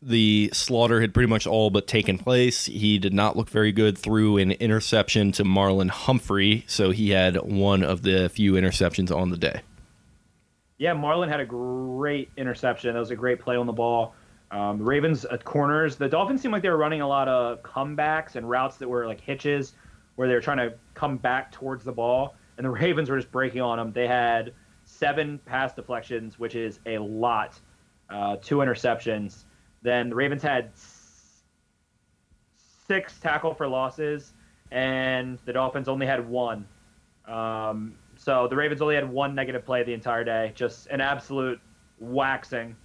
the slaughter had pretty much all but taken place. He did not look very good. Threw an interception to Marlon Humphrey, so he had one of the few interceptions on the day. Yeah, Marlon had a great interception. That was a great play on the ball. Um, the Ravens at corners. The Dolphins seemed like they were running a lot of comebacks and routes that were like hitches, where they were trying to come back towards the ball, and the Ravens were just breaking on them. They had seven pass deflections, which is a lot. Uh, two interceptions. Then the Ravens had six tackle for losses, and the Dolphins only had one. Um, so the Ravens only had one negative play the entire day. Just an absolute waxing.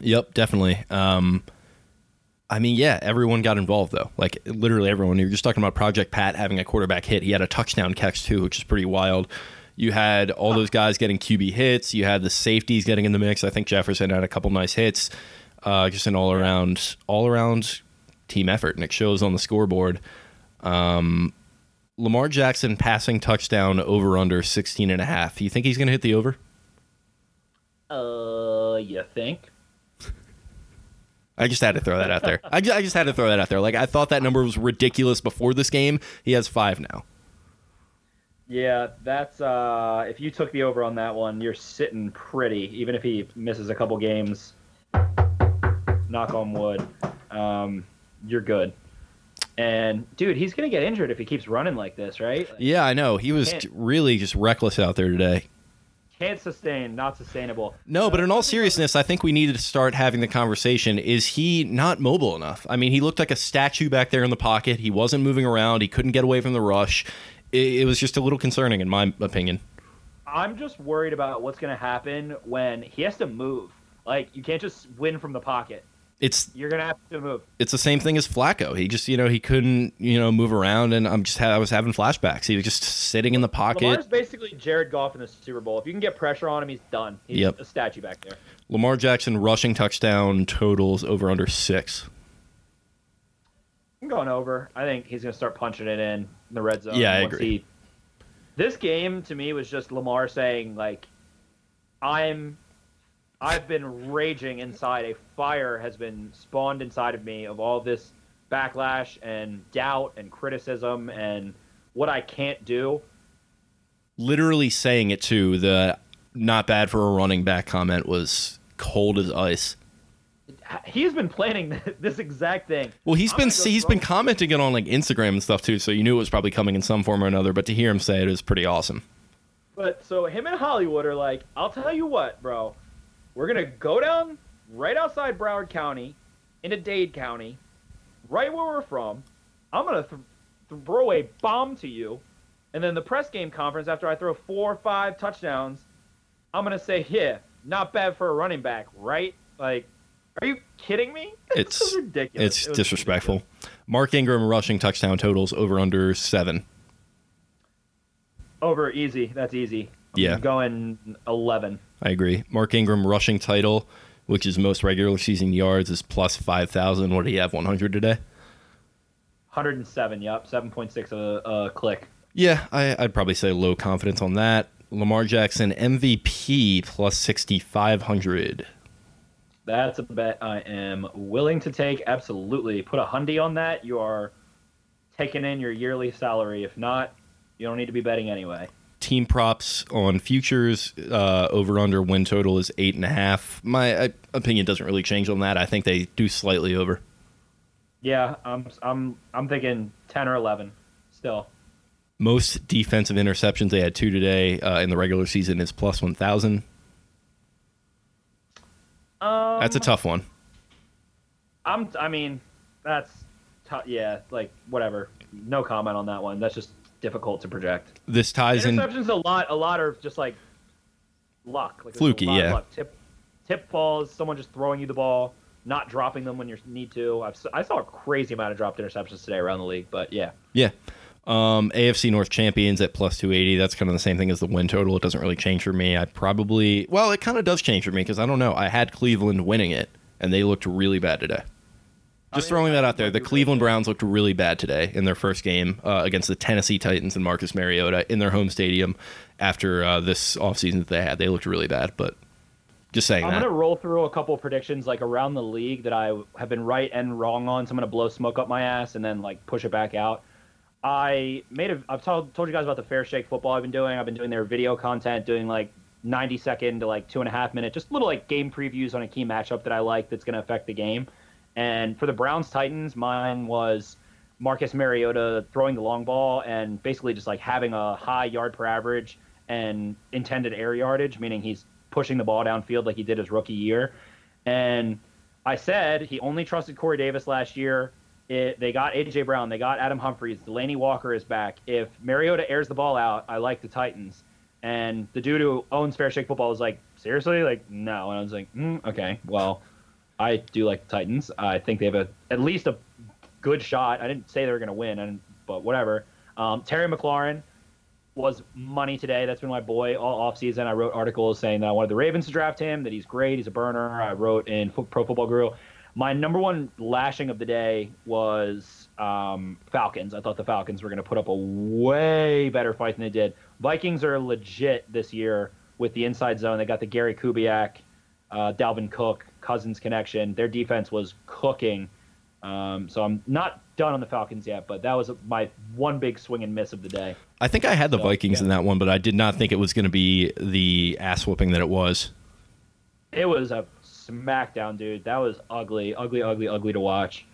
Yep, definitely. Um, I mean, yeah, everyone got involved though. Like literally everyone. You're just talking about Project Pat having a quarterback hit. He had a touchdown catch too, which is pretty wild. You had all those guys getting QB hits. You had the safeties getting in the mix. I think Jefferson had a couple nice hits. Uh, just an all around, all around team effort, and it shows on the scoreboard. Um, Lamar Jackson passing touchdown over under 16 and a half. You think he's going to hit the over? Uh, you think? I just had to throw that out there. I just, I just had to throw that out there. Like I thought that number was ridiculous before this game. He has five now. Yeah, that's uh if you took the over on that one, you're sitting pretty, even if he misses a couple games. Knock on wood. Um, you're good. And dude, he's gonna get injured if he keeps running like this, right? Like, Yeah, I know. He was Can't- really just reckless out there today. Can't sustain, not sustainable. No, but in all seriousness, I think we needed to start having the conversation. Is he not mobile enough? I mean, he looked like a statue back there in the pocket. He wasn't moving around. He couldn't get away from the rush. It, it was just a little concerning, in my opinion. I'm just worried about what's gonna happen when he has to move. Like you can't just win from the pocket. It's You're gonna have to move. it's the same thing as Flacco. He just you know he couldn't you know move around, and I'm just I was having flashbacks. He was just sitting in the pocket. Lamar's basically Jared Goff in the Super Bowl. If you can get pressure on him, he's done. He's Yep. a statue back there. Lamar Jackson rushing touchdown totals over under six. I'm going over. I think he's going to start punching it in, in the red zone. Yeah, I agree. he- this game to me was just Lamar saying like, "I'm, I've been raging inside. A fire has been spawned inside of me of all this backlash and doubt and criticism and what I can't do." Literally saying it too. The not bad for a running back comment was cold as ice. He's been planning this exact thing. Well, he's I'm been go he's been commenting it on like Instagram and stuff too, so you knew it was probably coming in some form or another. But to hear him say it was pretty awesome. But so him and Hollywood are like, I'll tell you what, bro. We're gonna go down right outside Broward County, into Dade County, right where we're from. I'm gonna th- throw a bomb to you, and then the press game conference after I throw four or five touchdowns, I'm gonna say, yeah, not bad for a running back, right? Like, are you kidding me? It's is ridiculous. It's It disrespectful. ridiculous. Mark Ingram rushing touchdown totals over under seven. Over easy. That's easy. I'm Yeah. going 11. I agree. Mark Ingram rushing title, which is most regular season yards, is plus five thousand. What do you have? One hundred today. 107. Yep. 7.6 a, a click. Yeah, I, I'd probably say low confidence on that. Lamar Jackson MVP plus sixty five hundred. That's a bet I am willing to take. Absolutely. Put a hundy on that. You are taking in your yearly salary. If not, you don't need to be betting anyway. Team props on futures uh, over under win total is eight and a half. My uh, opinion doesn't really change on that. I think they do slightly over. Yeah, I'm I'm I'm thinking 10 or 11 still. Most defensive interceptions they had two today uh, in the regular season is plus one thousand. Um, That's a tough one. I'm I mean, that's yeah, like whatever. No comment on that one. That's just difficult to project. This ties in. Interceptions a lot a lot are just like luck. Like Fluky, yeah. Tip tip falls, someone just throwing you the ball. not dropping them when you need to. I've, I saw a crazy amount of dropped interceptions today around the league, but yeah. Yeah. Um, AFC North champions at plus 280. That's kind of the same thing as the win total. It doesn't really change for me. I probably, well, it kind of does change for me because I don't know. I had Cleveland winning it, and they looked really bad today. Just throwing that out there. The Cleveland Browns looked really bad today in their first game uh, against the Tennessee Titans and Marcus Mariota in their home stadium after uh, this offseason that they had. They looked really bad, but just saying I'm that. gonna roll through a couple predictions like around the league that I have been right and wrong on. So I'm gonna blow smoke up my ass and then like push it back out. I made a. I've told told you guys about the Fair Shake football I've been doing. I've been doing their video content, doing like 90 second to like two and a half minute, just little like game previews on a key matchup that I like that's gonna affect the game. And for the Browns Titans, mine was Marcus Mariota throwing the long ball and basically just like having a high yard per average and intended air yardage, meaning he's pushing the ball downfield like he did his rookie year. And I said he only trusted Corey Davis last year. It, they got AJ Brown, they got Adam Humphries, Delanie Walker is back. If Mariota airs the ball out, I like the Titans. And the dude who owns Fair Shake Football was like, seriously, like no. And I was like, mm, okay, well, I do like the Titans. I think they have a at least a good shot. I didn't say they were going to win, and but whatever. Um, Terry McLaurin was money today. That's been my boy all offseason. I wrote articles saying that I wanted the Ravens to draft him, that he's great, he's a burner. I wrote in Pro Football Guru. My number one lashing of the day was um, Falcons. I thought the Falcons were going to put up a way better fight than they did. Vikings are legit this year with the inside zone. They got the Gary Kubiak, uh, Dalvin Cook, Cousins connection. Their defense was cooking. Um, so I'm not done on the Falcons yet, but that was my one big swing and miss of the day. I think I had the So, Vikings yeah. in that one, but I did not think it was going to be the ass whooping that it was. It was a smackdown, dude. That was ugly, ugly, ugly, ugly to watch.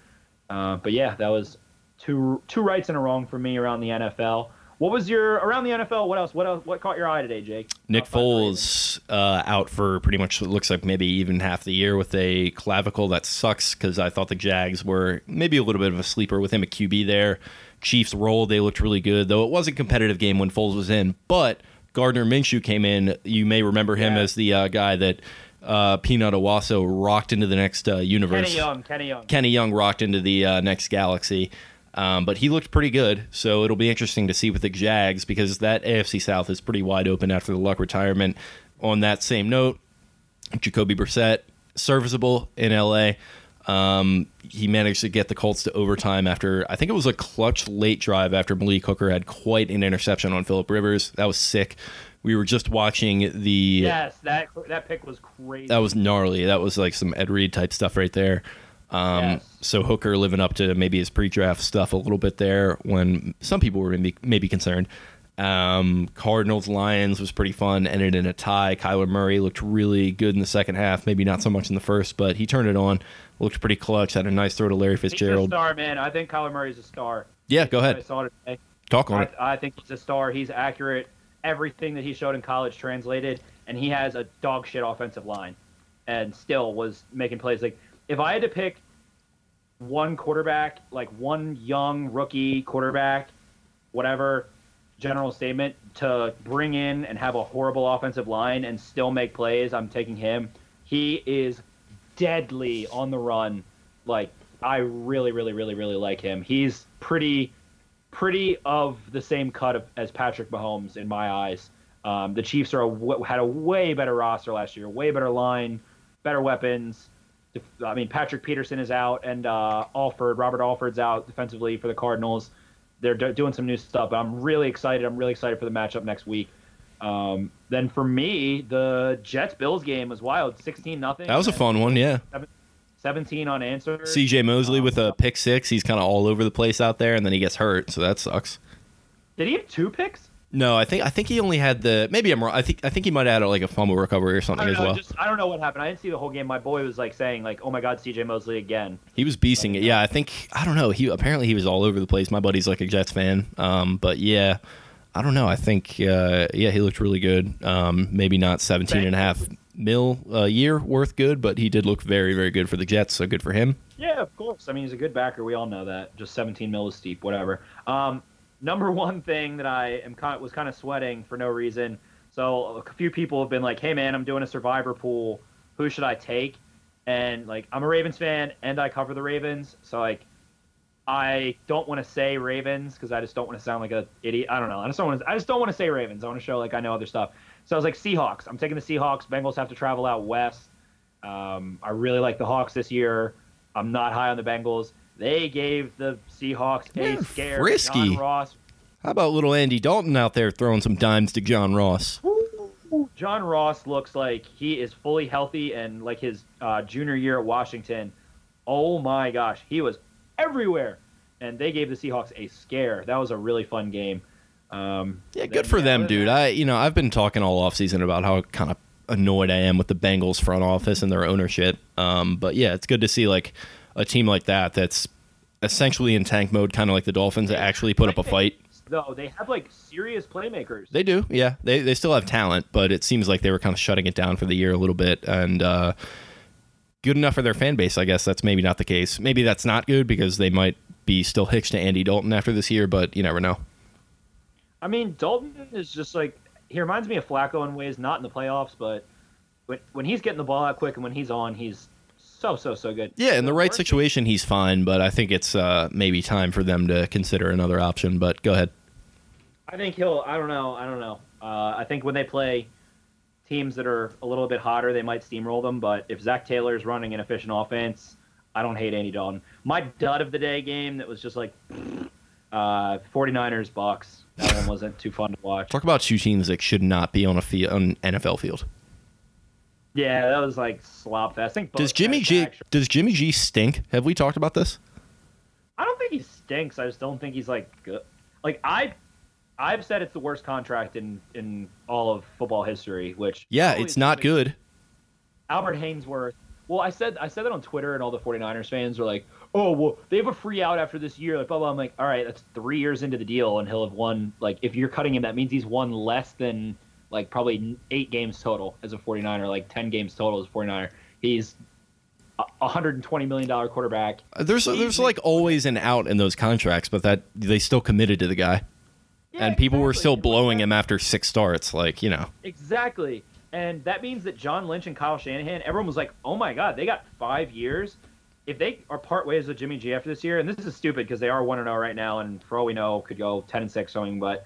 Uh, but yeah, that was two two rights and a wrong for me around the NFL. What was your around the NFL? What else? What else? What caught your eye today, Jake? Nick. Foles uh, out for pretty much looks like maybe even half the year with a clavicle. That sucks because I thought the Jags were maybe a little bit of a sleeper with him at QB there. Chiefs rolled; they looked really good, though it was a competitive game when Foles was in. But Gardner Minshew came in. You may remember him Yeah. as the uh, guy that uh, Peanut Onwuasor rocked into the next uh, universe. Kenny Young, Kenny Young. Kenny Young rocked into the uh, next galaxy. Um, but he looked pretty good, so it'll be interesting to see with the Jags because that AFC South is pretty wide open after the Luck retirement. On that same note, Jacoby Brissett serviceable in LA. Um, he managed to get the Colts to overtime after I think it was a clutch late drive after Malik Hooker had quite an interception on Philip Rivers. That was sick. We were just watching the Yes, that that pick was crazy. that was gnarly. That was like some Ed Reed type stuff right there. Um, Yes. So Hooker living up to maybe his pre-draft stuff a little bit there when some people were maybe, maybe concerned. Um, Cardinals Lions was pretty fun. Ended in a tie. Kyler Murray looked really good in the second half. Maybe not so much in the first, but he turned it on. Looked pretty clutch. Had a nice throw to Larry He's a Fitzgerald. star, man. I think Kyler Murray's a star. Yeah, go I ahead. saw it today. Talk on it. I, I think he's a star. He's accurate. Everything that he showed in college translated, and he has a dog shit offensive line, and still was making plays. Like if I had to pick one quarterback, like one young rookie quarterback, whatever general statement to bring in and have a horrible offensive line and still make plays, I'm taking him. He is deadly on the run. Like I really, really, really, really like him. He's pretty, pretty of the same cut of, as Patrick Mahomes in my eyes. Um, the Chiefs are a, had a way better roster last year, way better line, better weapons. I mean, Patrick Peterson is out, and uh, Alford, Robert Alford's out defensively for the Cardinals. They're do- doing some new stuff. But I'm really excited. I'm really excited for the matchup next week. Um, then for me, the Jets Bills game was wild, 16 nothing. That was a fun one. Yeah. 17 unanswered. C.J. Mosley Um, with a pick six. He's kind of all over the place out there, and then he gets hurt, so that sucks. Did he have two picks? No, I think I think he only had the maybe I'm wrong. I think I think he might have had like a fumble recovery or something as know. well. Just I don't know what happened. I didn't see the whole game. My boy was like saying like, "Oh my God, C.J. Mosley again." He was beasting it. Yeah, I think I don't know. He apparently he was all over the place. My buddy's like a Jets fan. Um, but yeah, I don't know. I think uh, yeah, he looked really good. Um, maybe not 17 and a half mil a year worth good, but he did look very very good for the Jets. So good for him. Yeah, of course. I mean, he's a good backer. We all know that. Just 17 mil is steep, whatever. Um, number one thing that I am was kind of sweating for no reason. So a few people have been like, "Hey, man, I'm doing a survivor pool. Who should I take?" and like I'm a Ravens fan and I cover the Ravens, so like I don't want to say Ravens because I just don't want to sound like a idiot. I don't know. I just don't want to. I just don't want to say Ravens. I want to show like I know other stuff. So I was like Seahawks. I'm taking the Seahawks. Bengals have to travel out west. Um, I really like the Hawks this year. I'm not high on the Bengals. They gave the Seahawks a scare. frisky. John Ross. How about little Andy Dalton out there throwing some dimes to John Ross? John Ross looks like he is fully healthy and like his uh, junior year at Washington. Oh my gosh, he was everywhere, and they gave the Seahawks a scare. That was a really fun game. Um, Yeah, good for them, dude. I, you know, I've been talking all offseason about how kind of annoyed I am with the Bengals front office and their ownership. Um, but yeah, it's good to see like a team like that that's essentially in tank mode, kind of like the Dolphins, that actually put up a fight. Though they have like serious playmakers. They do, yeah. They they still have talent, but it seems like they were kind of shutting it down for the year a little bit, and uh, good enough for their fan base. I guess that's maybe not the case. Maybe that's not good because they might be still hitched to Andy Dalton after this year, but you never know. I mean, Dalton is just like he reminds me of Flacco in ways, not in the playoffs, but when when he's getting the ball out quick and when he's on, he's so so so good. Yeah, in the right situation, he's fine, but I think it's uh, maybe time for them to consider another option. But go ahead. I think he'll. I don't know. I don't know. Uh, I think when they play teams that are a little bit hotter, they might steamroll them. But if Zac Taylor's running an efficient offense, I don't hate Andy Dalton. My dud of the day game that was just like uh, 49ers Bucks. That one wasn't too fun to watch. Talk about two teams that should not be on a field, on NFL field. Yeah, that was like slop fest. I think Does Jimmy G actually- does Jimmy G stink? Have we talked about this? I don't think he stinks. I just don't think he's like good. Like I, I've said it's the worst contract in in all of football history. Which Yeah, it's not good. Albert Haynesworth. Well, I said I said that on Twitter, and all the 49ers fans were like, "Oh, well, they have a free out after this year." Like, blah blah. I'm like, "All right, that's three years into the deal, and he'll have won. Like, if you're cutting him, that means he's won less than like probably eight games total as a 49er, like 10 games total as a 49er. He's a 120 million dollar quarterback. Uh, There's there's like always an out in those contracts, but that they still committed to the guy, Yeah, and people were still blowing him after six starts. Like you know, Exactly. And that means that John Lynch and Kyle Shanahan, everyone was like, oh my God, they got five years. If they are part ways with Jimmy G after this year, and this is stupid because they are 1 and 0 right now, and for all we know, could go 10 and 6 going, but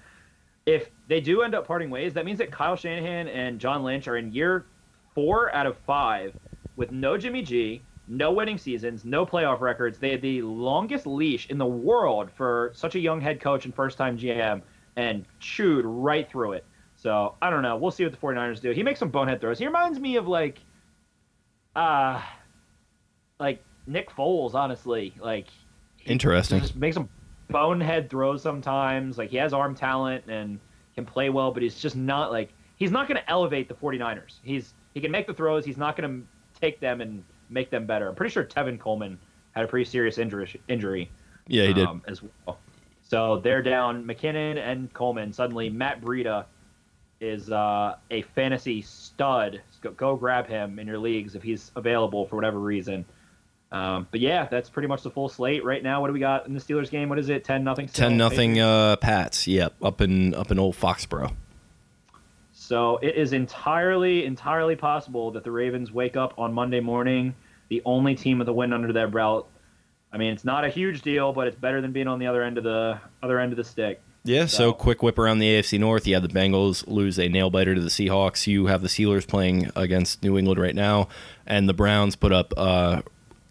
if they do end up parting ways, that means that Kyle Shanahan and John Lynch are in year four out of five with no Jimmy G, no winning seasons, no playoff records. They had the longest leash in the world for such a young head coach and first time GM and chewed right through it. So I don't know. We'll see what the 49ers do. He makes some bonehead throws. He reminds me of like uh like Nick Foles, honestly. Like Interesting. Just makes some bonehead throws sometimes. Like he has arm talent and can play well, but he's just not like he's not going to elevate the 49ers. He's he can make the throws. He's not going to take them and make them better. I'm pretty sure Tevin Coleman had a pretty serious injury injury yeah, he did. um, as well. So they're down McKinnon and Coleman. Suddenly, Matt Breida is uh, a fantasy stud. Go, go grab him in your leagues if he's available for whatever reason. Um, but yeah, that's pretty much the full slate right now. What do we got in the Steelers game? What is it? Ten nothing. Ten nothing. Uh, Pats. Yep, up in up in old Foxborough. So it is entirely, entirely possible that the Ravens wake up on Monday morning, the only team with a win under their belt. I mean, it's not a huge deal, but it's better than being on the other end of the other end of the stick. Yeah, so So- quick whip around the AFC North. You have the Bengals lose a nail biter to the Seahawks. You have the Steelers playing against New England right now, and the Browns put up, uh,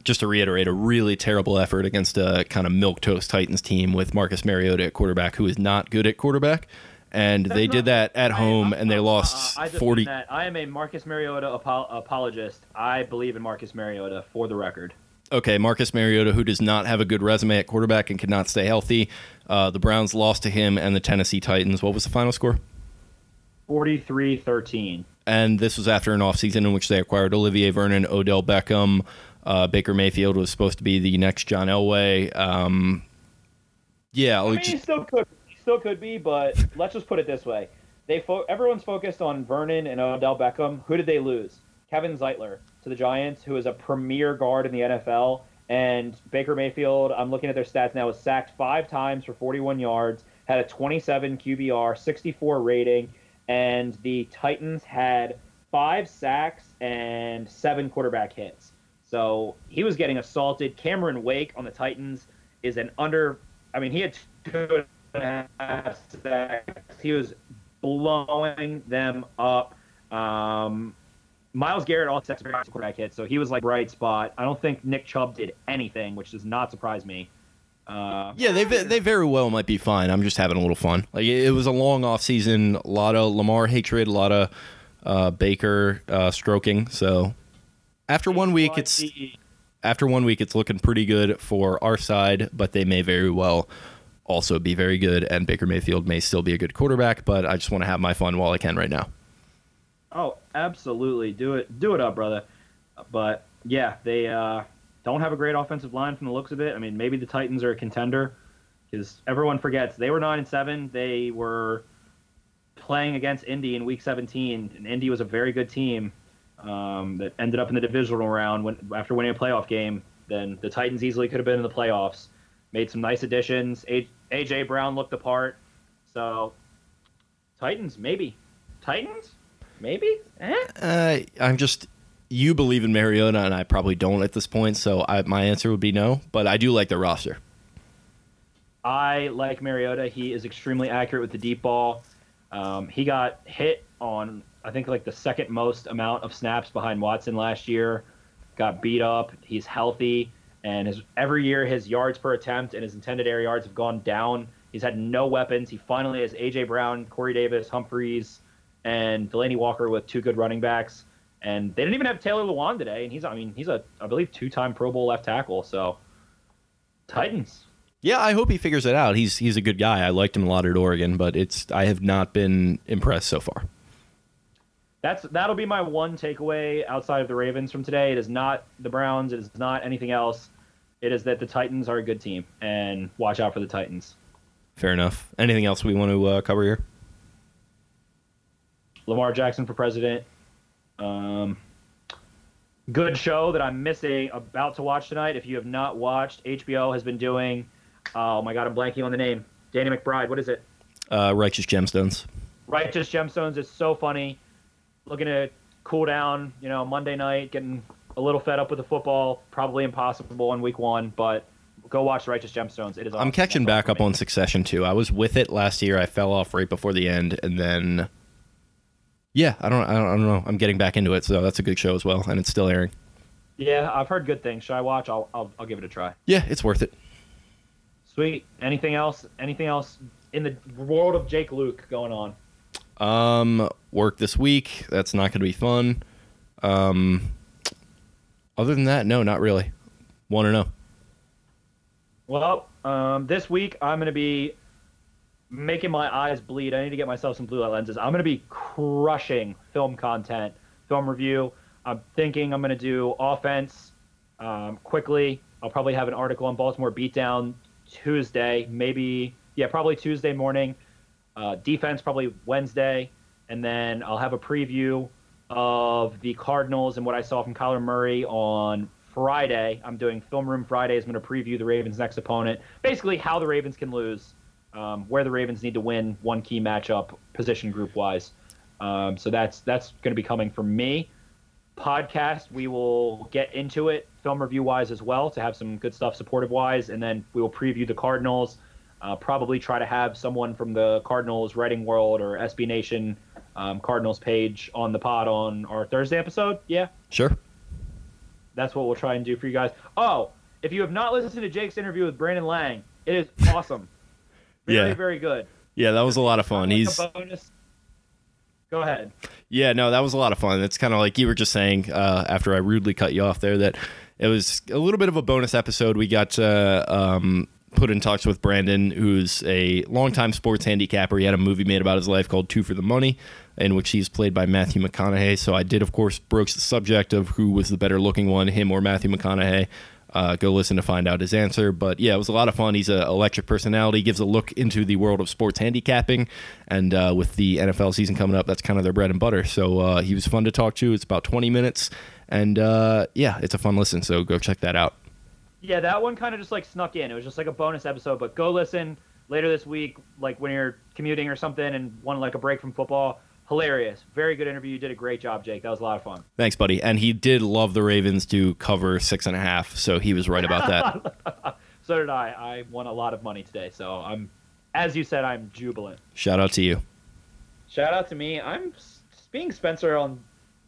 just to reiterate, a really terrible effort against a kind of milk toast Titans team with Marcus Mariota at quarterback, who is not good at quarterback, and they did that at home, and they lost Uh, forty. I am a Marcus Mariota apo- apologist. I believe in Marcus Mariota for the record. Okay, Marcus Mariota, who does not have a good resume at quarterback and cannot stay healthy. Uh, the Browns lost to him and the Tennessee Titans. What was the final score? 43-13. and this was after an offseason in which they acquired Olivier Vernon, Odell Beckham. Uh, Baker Mayfield was supposed to be the next John Elway. Um, yeah, I mean, he still could, he still could be, but let's just put it this way: they fo- everyone's focused on Vernon and Odell Beckham. Who did they lose? Kevin Zeitler to the Giants, who is a premier guard in the NFL, and Baker Mayfield. I'm looking at their stats now. Was sacked five times for 41 yards, had a 27 QBR, 64 rating, and the Titans had five sacks and seven quarterback hits. So he was getting assaulted. Cameron Wake on the Titans is an under. I mean, he had two and a half sacks. He was blowing them up. Um, Myles Garrett also sacks quarterback hit, so he was like bright spot. I don't think Nick Chubb did anything, which does not surprise me. Uh, Yeah, they they very well might be fine. I'm just having a little fun. Like it it was a long off season, a lot of Lamar hatred, a lot of uh, Baker uh, stroking. So after one week, it's after one week, it's looking pretty good for our side, but they may very well also be very good, and Baker Mayfield may still be a good quarterback. But I just want to have my fun while I can right now. Oh, absolutely. Do it. Do it up, brother. But yeah, they uh, don't have a great offensive line from the looks of it. I mean, maybe the Titans are a contender because everyone forgets they were nine and seven. They were playing against Indy in Week 17, and Indy was a very good team um, that ended up in the divisional round when, after winning a playoff game. Then the Titans easily could have been in the playoffs. Made some nice additions. A- AJ Brown looked the part. So Titans, maybe. Titans, maybe. Eh? Uh, I'm just you believe in Mariota, and I probably don't at this point. So I, my answer would be no. But I do like the roster. I like Mariota. He is extremely accurate with the deep ball. Um, he got hit on, I think, like the second most amount of snaps behind Watson last year. Got beat up. He's healthy, and his every year his yards per attempt and his intended air yards have gone down. He's had no weapons. He finally has AJ Brown, Corey Davis, Humphries, and Delanie Walker with two good running backs. And they didn't even have Taylor Lewan today, and he's I mean he's a I believe two time Pro Bowl left tackle. So Titans. Yeah, I hope he figures it out. He's he's a good guy. I liked him a lot at Oregon, but it's I have not been impressed so far. That's that'll be my one takeaway outside of the Ravens from today. It is not the Browns. It is not anything else. It is that the Titans are a good team, and watch out for the Titans. Fair enough. Anything else we want to uh, cover here? Lamar Jackson for president. Um, good show that I'm missing. About to watch tonight. If you have not watched, HBO has been doing. Oh my God, I'm blanking on the name. Danny McBride. What is it? Uh, Righteous Gemstones. Righteous Gemstones is so funny. Looking to cool down, you know, Monday night, getting a little fed up with the football. Probably impossible in week one, but go watch Righteous Gemstones. It is. I'm catching back up on Succession too. I was with it last year. I fell off right before the end, and then yeah, I don't, I don't, I don't know. I'm getting back into it, so that's a good show as well, and it's still airing. Yeah, I've heard good things. Should I watch? I'll, I'll, I'll give it a try. Yeah, it's worth it. Sweet. Anything else? Anything else in the world of Jake Louque going on? Um, work this week. That's not going to be fun. Um, other than that, no, not really. Want to know? Well, um, this week I'm going to be making my eyes bleed. I need to get myself some blue light lenses. I'm going to be crushing film content, film review. I'm thinking I'm going to do offense um, quickly. I'll probably have an article on Baltimore beatdown Tuesday, maybe yeah, probably Tuesday morning. Uh, defense probably Wednesday, and then I'll have a preview of the Cardinals and what I saw from Kyler Murray on Friday. I'm doing Film Room Fridays. I'm going to preview the Ravens' next opponent. Basically, how the Ravens can lose, um, where the Ravens need to win one key matchup, position group wise. Um, so that's that's going to be coming from me. Podcast, we will get into it film review wise as well to have some good stuff supportive wise, and then we will preview the Cardinals. Uh, probably try to have someone from the Cardinals writing world or SB Nation um, Cardinals page on the pod on our Thursday episode. Yeah, Sure. that's what we'll try and do for you guys. Oh, if you have not listened to Jake's interview with Brandon Lang, it is awesome. Very, Yeah. very good. Yeah, that was a lot of fun. He's bonus. Go ahead. Yeah, no, that was a lot of fun. It's kind of like you were just saying uh, after I rudely cut you off there that it was a little bit of a bonus episode. We got uh, um, put in talks with Brandon, who's a longtime sports handicapper. He had a movie made about his life called Two for the Money, in which he's played by Matthew McConaughey. So I did, of course, broach the subject of who was the better looking one, him or Matthew McConaughey. Uh, go listen to find out his answer. But yeah, it was a lot of fun. He's an electric personality, gives a look into the world of sports handicapping. And uh, with the NFL season coming up, that's kind of their bread and butter. So uh, he was fun to talk to. It's about 20 minutes. And uh, yeah, it's a fun listen. So go check that out. Yeah, that one kind of just like snuck in. It was just like a bonus episode, but go listen later this week, like when you're commuting or something and want like a break from football. hilarious. Very good interview. You did a great job, Jake. That was a lot of fun. Thanks, buddy. And he did love the Ravens to cover six and a half, so he was right about that. So did I. I won a lot of money today, so I'm, as you said, I'm jubilant. Shout out to you. Shout out to me. I'm being Spencer on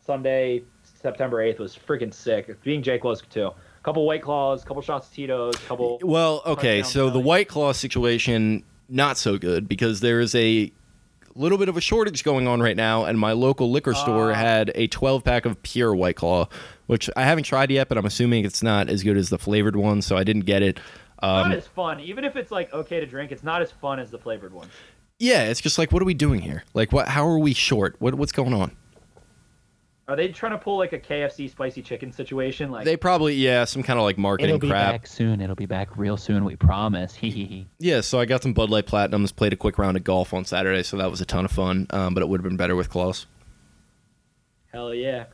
Sunday, September 8th was freaking sick. Being Jake was too. Couple White Claws, couple shots of Tito's, couple. Well, okay, so the. White Claw situation not so good because there is a little bit of a shortage going on right now, and my local liquor store had a 12 pack of pure White Claw, which I haven't tried yet, but I'm assuming it's not as good as the flavored one, so I didn't get it. not Um, as fun. Even if it's like okay to drink, it's not as fun as the flavored one. yeah, it's just like, what are we doing here? Like, what? How are we short? What, what's going on? Are they trying to pull like a KFC spicy chicken situation? Like They probably, yeah, some kind of like marketing It'll be crap. back soon. It'll be back real soon. We promise. Hee hee hee. Yeah, so I got some Bud Light Platinums, played a quick round of golf on Saturday, so that was a ton of fun. Um, but it would have been better with claws. Hell yeah.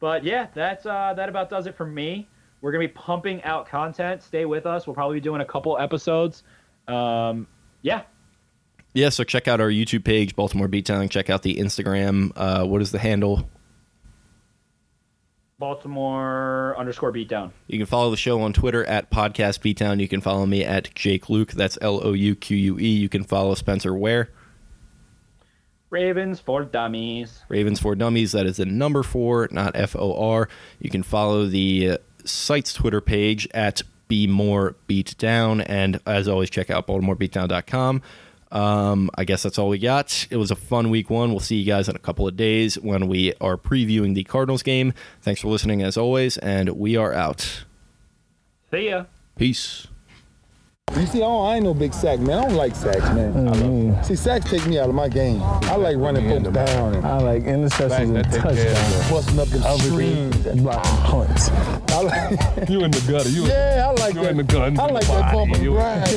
But yeah, that's uh, that about does it for me. We're gonna be pumping out content. Stay with us. We'll probably be doing a couple episodes. Um, yeah, Yeah, so check out our YouTube page, Baltimore Beatdown. Check out the Instagram. Uh, what is the handle? Baltimore underscore beatdown. You can follow the show on Twitter at Podcast Beatdown. You can follow me at Jake Louque. That's L O U Q U E. You can follow Spencer where? Ravens for dummies. Ravens for Dummies. That is the number four, not F O R. You can follow the uh, site's Twitter page at Be More Beatdown. And as always, check out BaltimoreBeatdown.com. Um, I guess that's all we got. It was a fun week one. We'll see you guys in a couple of days when we are previewing the Cardinals game. Thanks for listening as always, and we are out. See ya. Peace. You see, oh, I ain't no big sack man. I don't like sacks, man. Mm-hmm. See, sacks take me out of my game. I like running folks down and I like interceptions and touchdowns. busting up the streams. and blocking punts. I like, You in the gutter. You yeah, I like You that. in the gun. I like that bump and You- grind.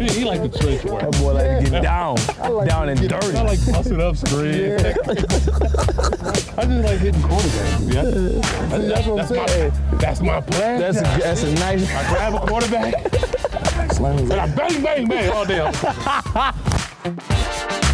he, he like the trench work. That boy like to get down, I like down to and get- dirty. I like busting up screens. I just like hitting quarterbacks. Yeah. That's what I'm saying. That's my plan. That's a, that's a nice. I grab a quarterback Slam and I bang, bang, bang all day.